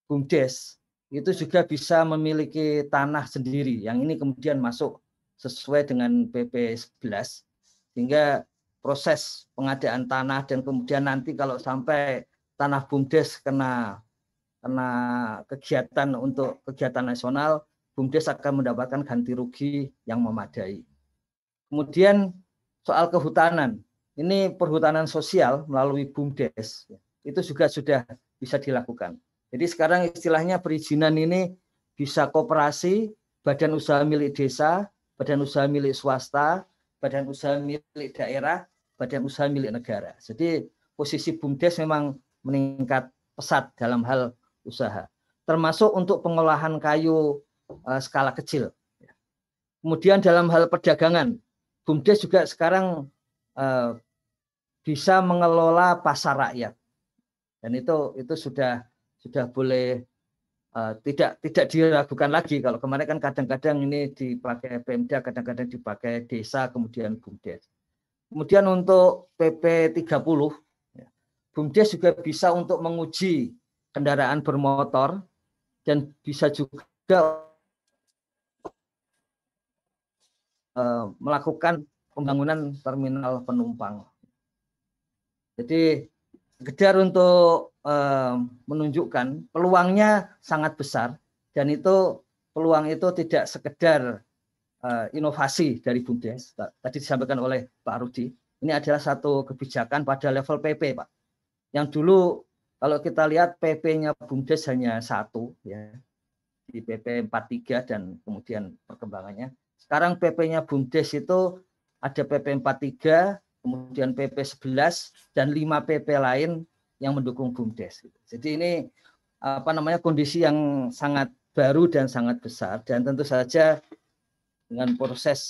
BUMDes itu juga bisa memiliki tanah sendiri yang ini kemudian masuk sesuai dengan PP 11 sehingga proses pengadaan tanah dan kemudian nanti kalau sampai tanah BUMDes kena kena kegiatan untuk kegiatan nasional BUMDes akan mendapatkan ganti rugi yang memadai. Kemudian soal kehutanan, ini perhutanan sosial melalui BUMDes itu juga sudah bisa dilakukan. Jadi sekarang istilahnya perizinan ini bisa koperasi, badan usaha milik desa, badan usaha milik swasta, badan usaha milik daerah, badan usaha milik negara. Jadi posisi BUMDes memang meningkat pesat dalam hal usaha, termasuk untuk pengolahan kayu uh, skala kecil. Kemudian dalam hal perdagangan, BUMDes juga sekarang uh, bisa mengelola pasar rakyat, dan itu itu sudah sudah boleh uh, tidak tidak diragukan lagi kalau kemarin kan kadang-kadang ini dipakai Pemda, kadang-kadang dipakai desa, kemudian BUMDes. Kemudian untuk PP 30 ya, BUMDes juga bisa untuk menguji kendaraan bermotor dan bisa juga uh, melakukan pembangunan terminal penumpang. Jadi sekedar untuk menunjukkan peluangnya sangat besar dan itu peluang itu tidak sekedar uh, inovasi dari BUMDes tadi disampaikan oleh Pak Rudi. Ini adalah satu kebijakan pada level PP Pak. Yang dulu kalau kita lihat PP-nya BUMDes hanya satu ya di PP 43 dan kemudian perkembangannya sekarang PP-nya BUMDes itu ada PP 43 kemudian PP 11 dan 5 PP lain yang mendukung BUMDes. Jadi ini apa namanya kondisi yang sangat baru dan sangat besar dan tentu saja dengan proses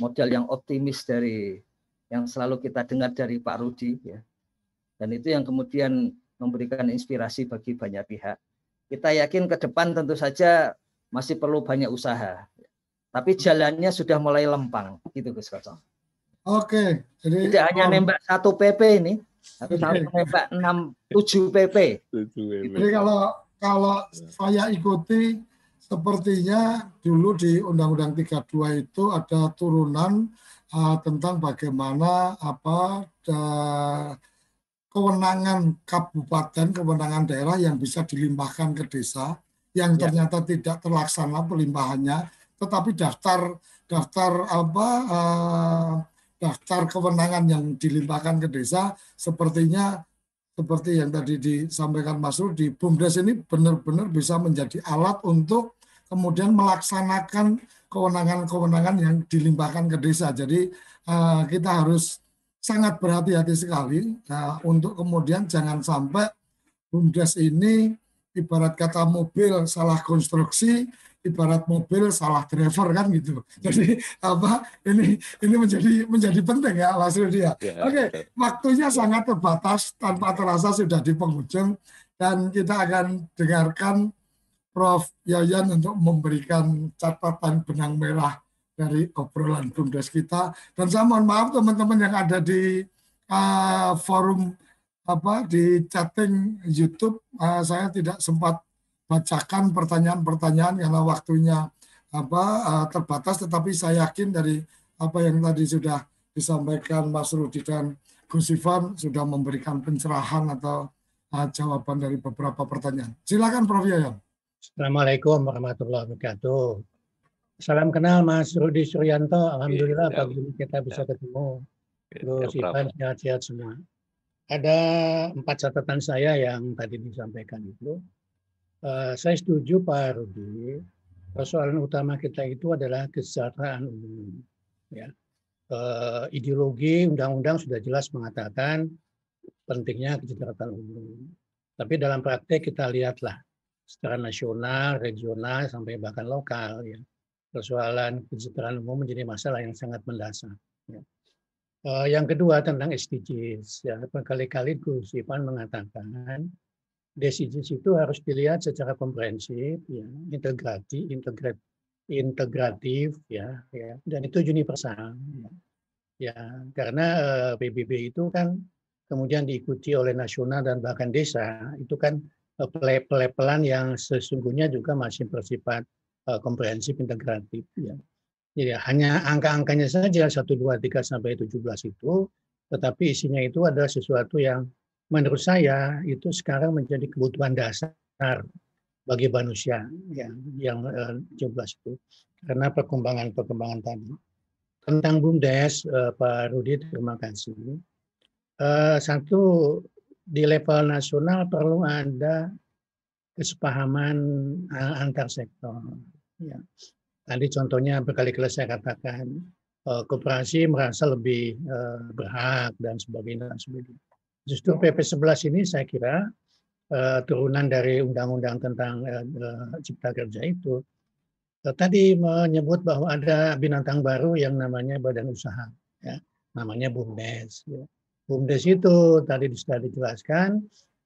modal yang optimis dari yang selalu kita dengar dari Pak Rudi ya. Dan itu yang kemudian memberikan inspirasi bagi banyak pihak. Kita yakin ke depan tentu saja masih perlu banyak usaha. Tapi jalannya sudah mulai lempang gitu Gus Kosong. Oke, jadi tidak hanya nembak satu PP ini, tapi sampai menembak 6 7 PP. Jadi kalau kalau saya ikuti sepertinya dulu di Undang-Undang 32 itu ada turunan uh, tentang bagaimana apa uh, kewenangan kabupaten, kewenangan daerah yang bisa dilimpahkan ke desa yang ya. ternyata tidak terlaksana pelimpahannya, tetapi daftar daftar apa uh, daftar kewenangan yang dilimpahkan ke desa sepertinya seperti yang tadi disampaikan Mas Rudi, BUMDes ini benar-benar bisa menjadi alat untuk kemudian melaksanakan kewenangan-kewenangan yang dilimpahkan ke desa. Jadi uh, kita harus sangat berhati-hati sekali uh, untuk kemudian jangan sampai BUMDes ini ibarat kata mobil salah konstruksi ibarat mobil salah driver kan gitu. Jadi apa ini ini menjadi menjadi penting ya Mas Rudi ya. ya Oke, okay. waktunya sangat terbatas tanpa terasa sudah di penghujung dan kita akan dengarkan Prof Yayan untuk memberikan catatan benang merah dari obrolan Bumdes kita dan saya mohon maaf teman-teman yang ada di uh, forum apa di chatting YouTube uh, saya tidak sempat bacakan pertanyaan-pertanyaan karena waktunya apa uh, terbatas tetapi saya yakin dari apa yang tadi sudah disampaikan Mas Rudi dan Gus Ivan sudah memberikan pencerahan atau uh, jawaban dari beberapa pertanyaan. Silakan Prof Yayan. Assalamualaikum warahmatullahi wabarakatuh. Salam kenal Mas Rudi Suryanto. Alhamdulillah ya, pagi ini kita bisa ya. ketemu. Gus Ivan sehat-sehat semua. Ada empat catatan saya yang tadi disampaikan itu. Uh, saya setuju Pak Rudi. Persoalan utama kita itu adalah kesejahteraan umum. Ya. Uh, ideologi undang-undang sudah jelas mengatakan pentingnya kesejahteraan umum. Tapi dalam praktek kita lihatlah secara nasional, regional, sampai bahkan lokal. Ya. Persoalan kesejahteraan umum menjadi masalah yang sangat mendasar. Ya. Uh, yang kedua tentang SDGs. Ya, berkali-kali Gus Ipan mengatakan SDGs itu harus dilihat secara komprehensif, ya, integrati, integrat, integratif, ya, ya, dan itu universal. Ya, ya karena eh, PBB itu kan kemudian diikuti oleh nasional dan bahkan desa, itu kan uh, pelepelan yang sesungguhnya juga masih bersifat uh, komprehensif, integratif. Ya. Jadi hanya angka-angkanya saja 1, 2, 3 sampai 17 itu, tetapi isinya itu adalah sesuatu yang menurut saya itu sekarang menjadi kebutuhan dasar bagi manusia yang yang 17 itu karena perkembangan-perkembangan tadi. Tentang BUMDes, uh, Pak Rudi, terima kasih. Uh, satu, di level nasional perlu ada kesepahaman uh, antar sektor. Ya. Tadi contohnya berkali-kali saya katakan, uh, koperasi merasa lebih berhak dan sebagainya. Dan sebagainya. Justru PP 11 ini saya kira uh, turunan dari undang-undang tentang uh, cipta kerja itu uh, tadi menyebut bahwa ada binatang baru yang namanya badan usaha, ya, namanya BUMDes. Ya. BUMDes itu tadi sudah dijelaskan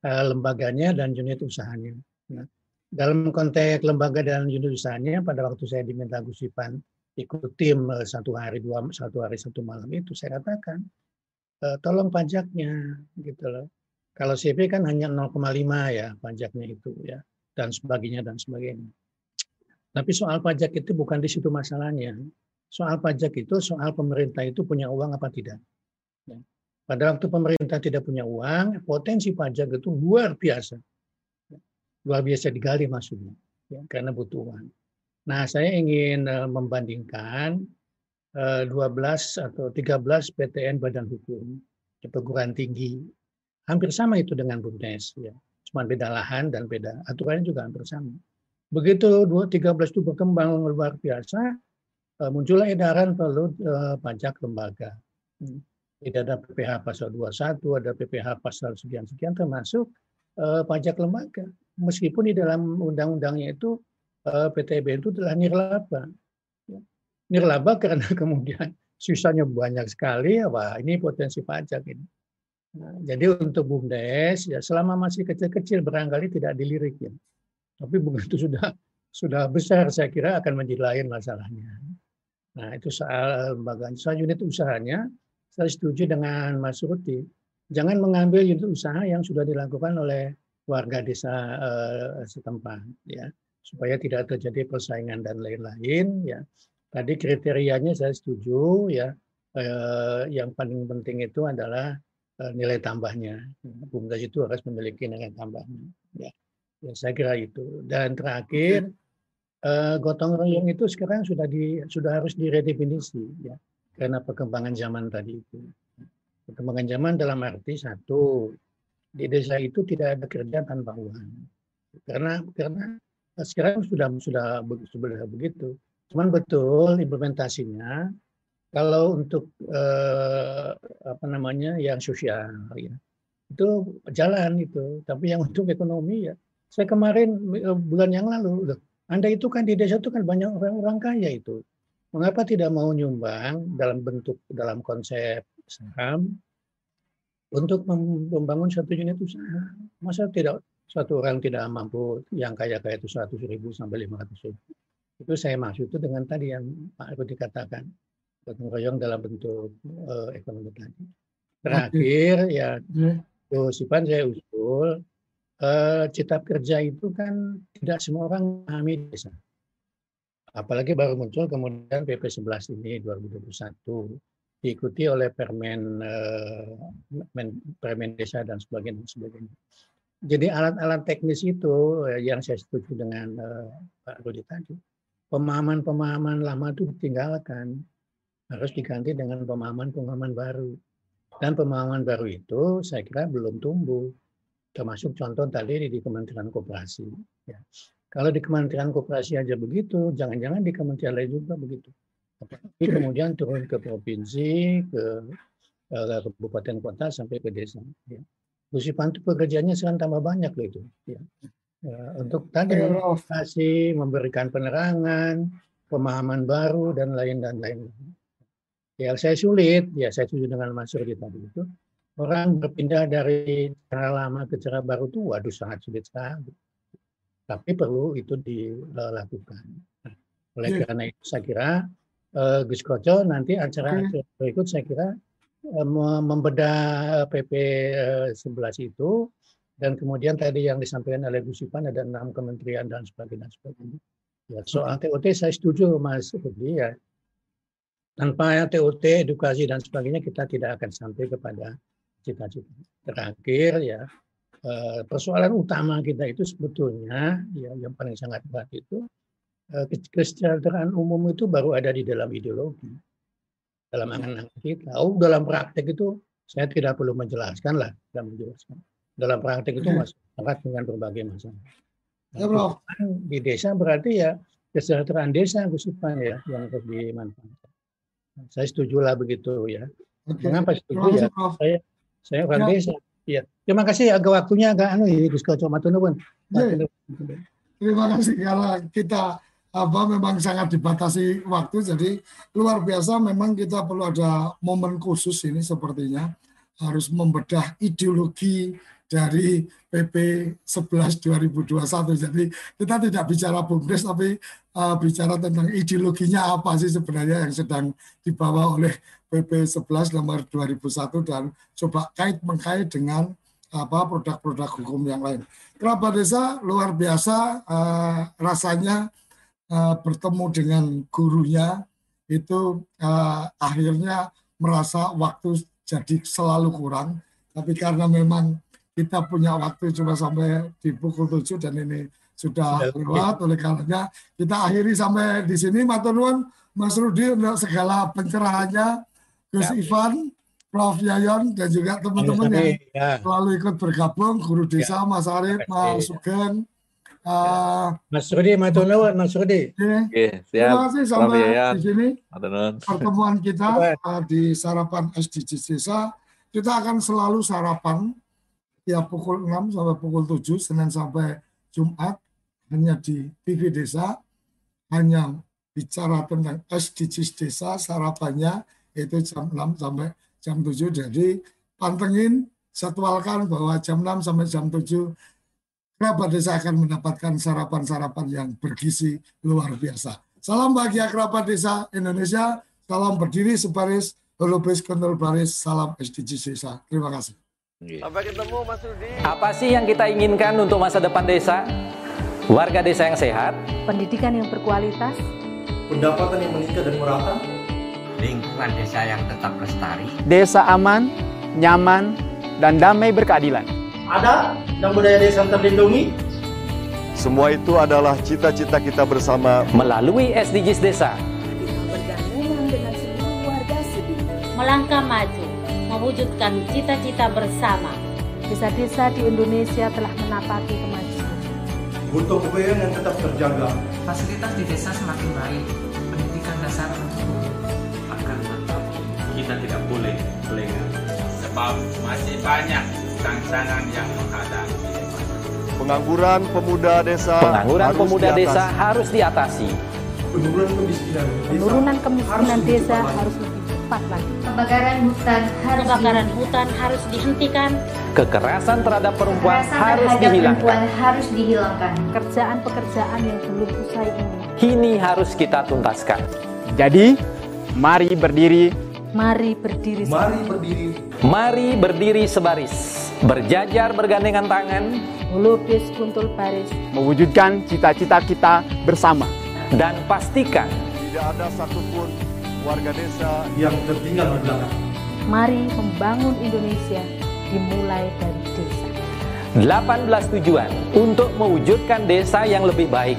uh, lembaganya dan unit usahanya. Ya dalam konteks lembaga dan unit usahanya pada waktu saya diminta Gusipan ikut tim satu hari dua satu hari satu malam itu saya katakan e, tolong pajaknya gitu loh kalau CV kan hanya 0,5 ya pajaknya itu ya dan sebagainya dan sebagainya tapi soal pajak itu bukan di situ masalahnya soal pajak itu soal pemerintah itu punya uang apa tidak ya. pada waktu pemerintah tidak punya uang potensi pajak itu luar biasa luar biasa digali maksudnya ya, karena butuh uang. Nah, saya ingin uh, membandingkan eh, 12 atau 13 PTN Badan Hukum di perguruan tinggi. Hampir sama itu dengan BUMDes ya. Cuma beda lahan dan beda aturannya juga hampir sama. Begitu 13 itu berkembang luar biasa, uh, muncullah edaran perlu uh, pajak lembaga. Hmm. Tidak ada PPH pasal 21, ada PPH pasal sekian-sekian termasuk pajak lembaga meskipun di dalam undang-undangnya itu eh, PTB itu telah nirlaba. Ya. Nirlaba karena kemudian sisanya banyak sekali, apa ini potensi pajak ini. Nah, jadi untuk BUMDes ya selama masih kecil-kecil barangkali tidak dilirik ya. Tapi begitu sudah sudah besar saya kira akan menjadi lain masalahnya. Nah itu soal lembaga, soal unit usahanya saya setuju dengan Mas Ruti. Jangan mengambil unit usaha yang sudah dilakukan oleh warga desa uh, setempat ya supaya tidak terjadi persaingan dan lain-lain ya tadi kriterianya saya setuju ya. Uh, yang paling penting itu adalah uh, nilai tambahnya. Bumdes itu harus memiliki nilai tambahnya ya, ya saya kira itu. Dan terakhir uh, gotong royong itu sekarang sudah di sudah harus diredefinisi ya karena perkembangan zaman tadi itu. Perkembangan zaman dalam arti satu di desa itu tidak ada kerja tanpa uang. Karena karena sekarang sudah sudah sudah begitu. Cuman betul implementasinya kalau untuk eh, apa namanya yang sosial ya itu jalan itu. Tapi yang untuk ekonomi ya saya kemarin eh, bulan yang lalu loh, Anda itu kan di desa itu kan banyak orang-orang kaya itu. Mengapa tidak mau nyumbang dalam bentuk dalam konsep saham untuk membangun satu unit usaha. Masa tidak satu orang tidak mampu yang kaya-kaya itu 100 ribu sampai 500 ribu. Itu saya maksud itu dengan tadi yang Pak Rudi katakan, gotong royong dalam bentuk uh, ekonomi tadi. Terakhir ya, Sipan saya usul, uh, cita kerja itu kan tidak semua orang memahami desa. Apalagi baru muncul kemudian PP 11 ini 2021 diikuti oleh permen, uh, permen desa dan sebagainya. sebagainya. Jadi alat-alat teknis itu eh, yang saya setuju dengan Pak Rudi tadi, pemahaman-pemahaman lama itu ditinggalkan, harus diganti dengan pemahaman-pemahaman baru. Dan pemahaman baru itu saya kira belum tumbuh, termasuk contoh tadi di Kementerian Koperasi. Ya. Kalau di Kementerian Koperasi aja begitu, jangan-jangan di kementerian lain juga begitu. Tapi kemudian turun ke provinsi, ke, ke kabupaten kota sampai ke desa. Ya. Gusipan itu pekerjaannya sekarang tambah banyak loh itu. Ya. Ya, untuk tadi edukasi, memberikan penerangan, pemahaman baru dan lain dan lain. Ya saya sulit, ya saya setuju dengan Mas Rudi tadi itu. Orang berpindah dari cara lama ke cara baru itu waduh sangat sulit sekali. Tapi perlu itu dilakukan. Oleh yeah. karena itu saya kira uh, Gus Koco nanti acara okay. berikut saya kira uh, membedah PP uh, 11 itu dan kemudian tadi yang disampaikan oleh Gus Ipan ada enam kementerian dan sebagainya. sebagainya. Ya, soal TOT saya setuju Mas Rudi ya. Tanpa TOT, edukasi dan sebagainya kita tidak akan sampai kepada cita-cita. Terakhir ya, Eh, persoalan utama kita itu sebetulnya ya yang paling sangat berat itu eh, kesejahteraan umum itu baru ada di dalam ideologi dalam angan-angan kita. Oh, dalam praktek itu saya tidak perlu menjelaskan lah, tidak menjelaskan. Dalam praktek itu masih sangat dengan berbagai masalah. Nah, ya, bro. Di desa berarti ya kesejahteraan desa Gusipan ya yang harus dimanfaatkan. Saya setuju lah begitu ya. Oke. Mengapa setuju ya? Saya saya orang ya. desa Iya. Terima kasih agak waktunya agak anu ya Gus Koco iya. Terima kasih kalau kita apa memang sangat dibatasi waktu jadi luar biasa memang kita perlu ada momen khusus ini sepertinya harus membedah ideologi dari PP 11 2021 jadi kita tidak bicara bumdes tapi uh, bicara tentang ideologinya apa sih sebenarnya yang sedang dibawa oleh PP 11 nomor 2001 dan coba kait mengkait dengan apa produk-produk hukum yang lain. Kerabat desa luar biasa uh, rasanya uh, bertemu dengan gurunya itu uh, akhirnya merasa waktu jadi selalu kurang. Tapi karena memang kita punya waktu cuma sampai di pukul 7 dan ini sudah lewat oleh karenanya kita akhiri sampai di sini matur nuwun Mas Rudi untuk segala pencerahannya Gus ya. Ivan, Prof Yayon dan juga teman-teman yang ya. selalu ikut bergabung, Guru Desa, ya. Mas Arif, Mas Sugeng, Uh, Mas Rudi, matur nuwun Mas Rudi. Oke, siap. Terima kasih sampai di sini. Pertemuan kita uh, di sarapan SDGs Desa. Kita akan selalu sarapan ya pukul 6 sampai pukul 7 Senin sampai Jumat hanya di TV Desa hanya bicara tentang SDGs Desa sarapannya itu jam 6 sampai jam 7. Jadi pantengin, jadwalkan bahwa jam 6 sampai jam 7 kerabat desa akan mendapatkan sarapan-sarapan yang bergizi luar biasa. Salam bahagia kerabat desa Indonesia, salam berdiri sebaris, holobis kontrol baris, salam SDGs desa. Terima kasih. Sampai ketemu Mas Rudi. Apa sih yang kita inginkan untuk masa depan desa? Warga desa yang sehat, pendidikan yang berkualitas, pendapatan yang meningkat dan merata, lingkungan desa yang tetap lestari, desa aman, nyaman, dan damai berkeadilan. Ada dan budaya desa terlindungi. Semua itu adalah cita-cita kita bersama melalui SDGs Desa. Melangkah maju, mewujudkan cita-cita bersama. Desa-desa di Indonesia telah menapaki kemajuan. Butuh kebayaan yang tetap terjaga. Fasilitas di desa semakin baik. Pendidikan dasar kita tidak boleh lengah sebab masih banyak tantangan yang menghadapi Pengangguran pemuda desa Pengangguran harus pemuda diatasi. desa harus diatasi. Penurunan kemiskinan desa, Penurunan kemiskinan harus desa harus lebih cepat lagi. Kebakaran hutan harus Kebakaran hutan harus dihentikan. Kekerasan terhadap perempuan Kekerasan harus terhadap dihilangkan. perempuan harus dihilangkan. Pekerjaan-pekerjaan yang belum usai ini. Kini harus kita tuntaskan. Jadi, mari berdiri Mari berdiri. Mari berdiri. Mari berdiri sebaris, berjajar bergandengan tangan, melukis kuntul baris, mewujudkan cita-cita kita bersama. Dan pastikan tidak ada satupun warga desa yang tertinggal di belakang. Mari membangun Indonesia dimulai dari desa. 18 tujuan untuk mewujudkan desa yang lebih baik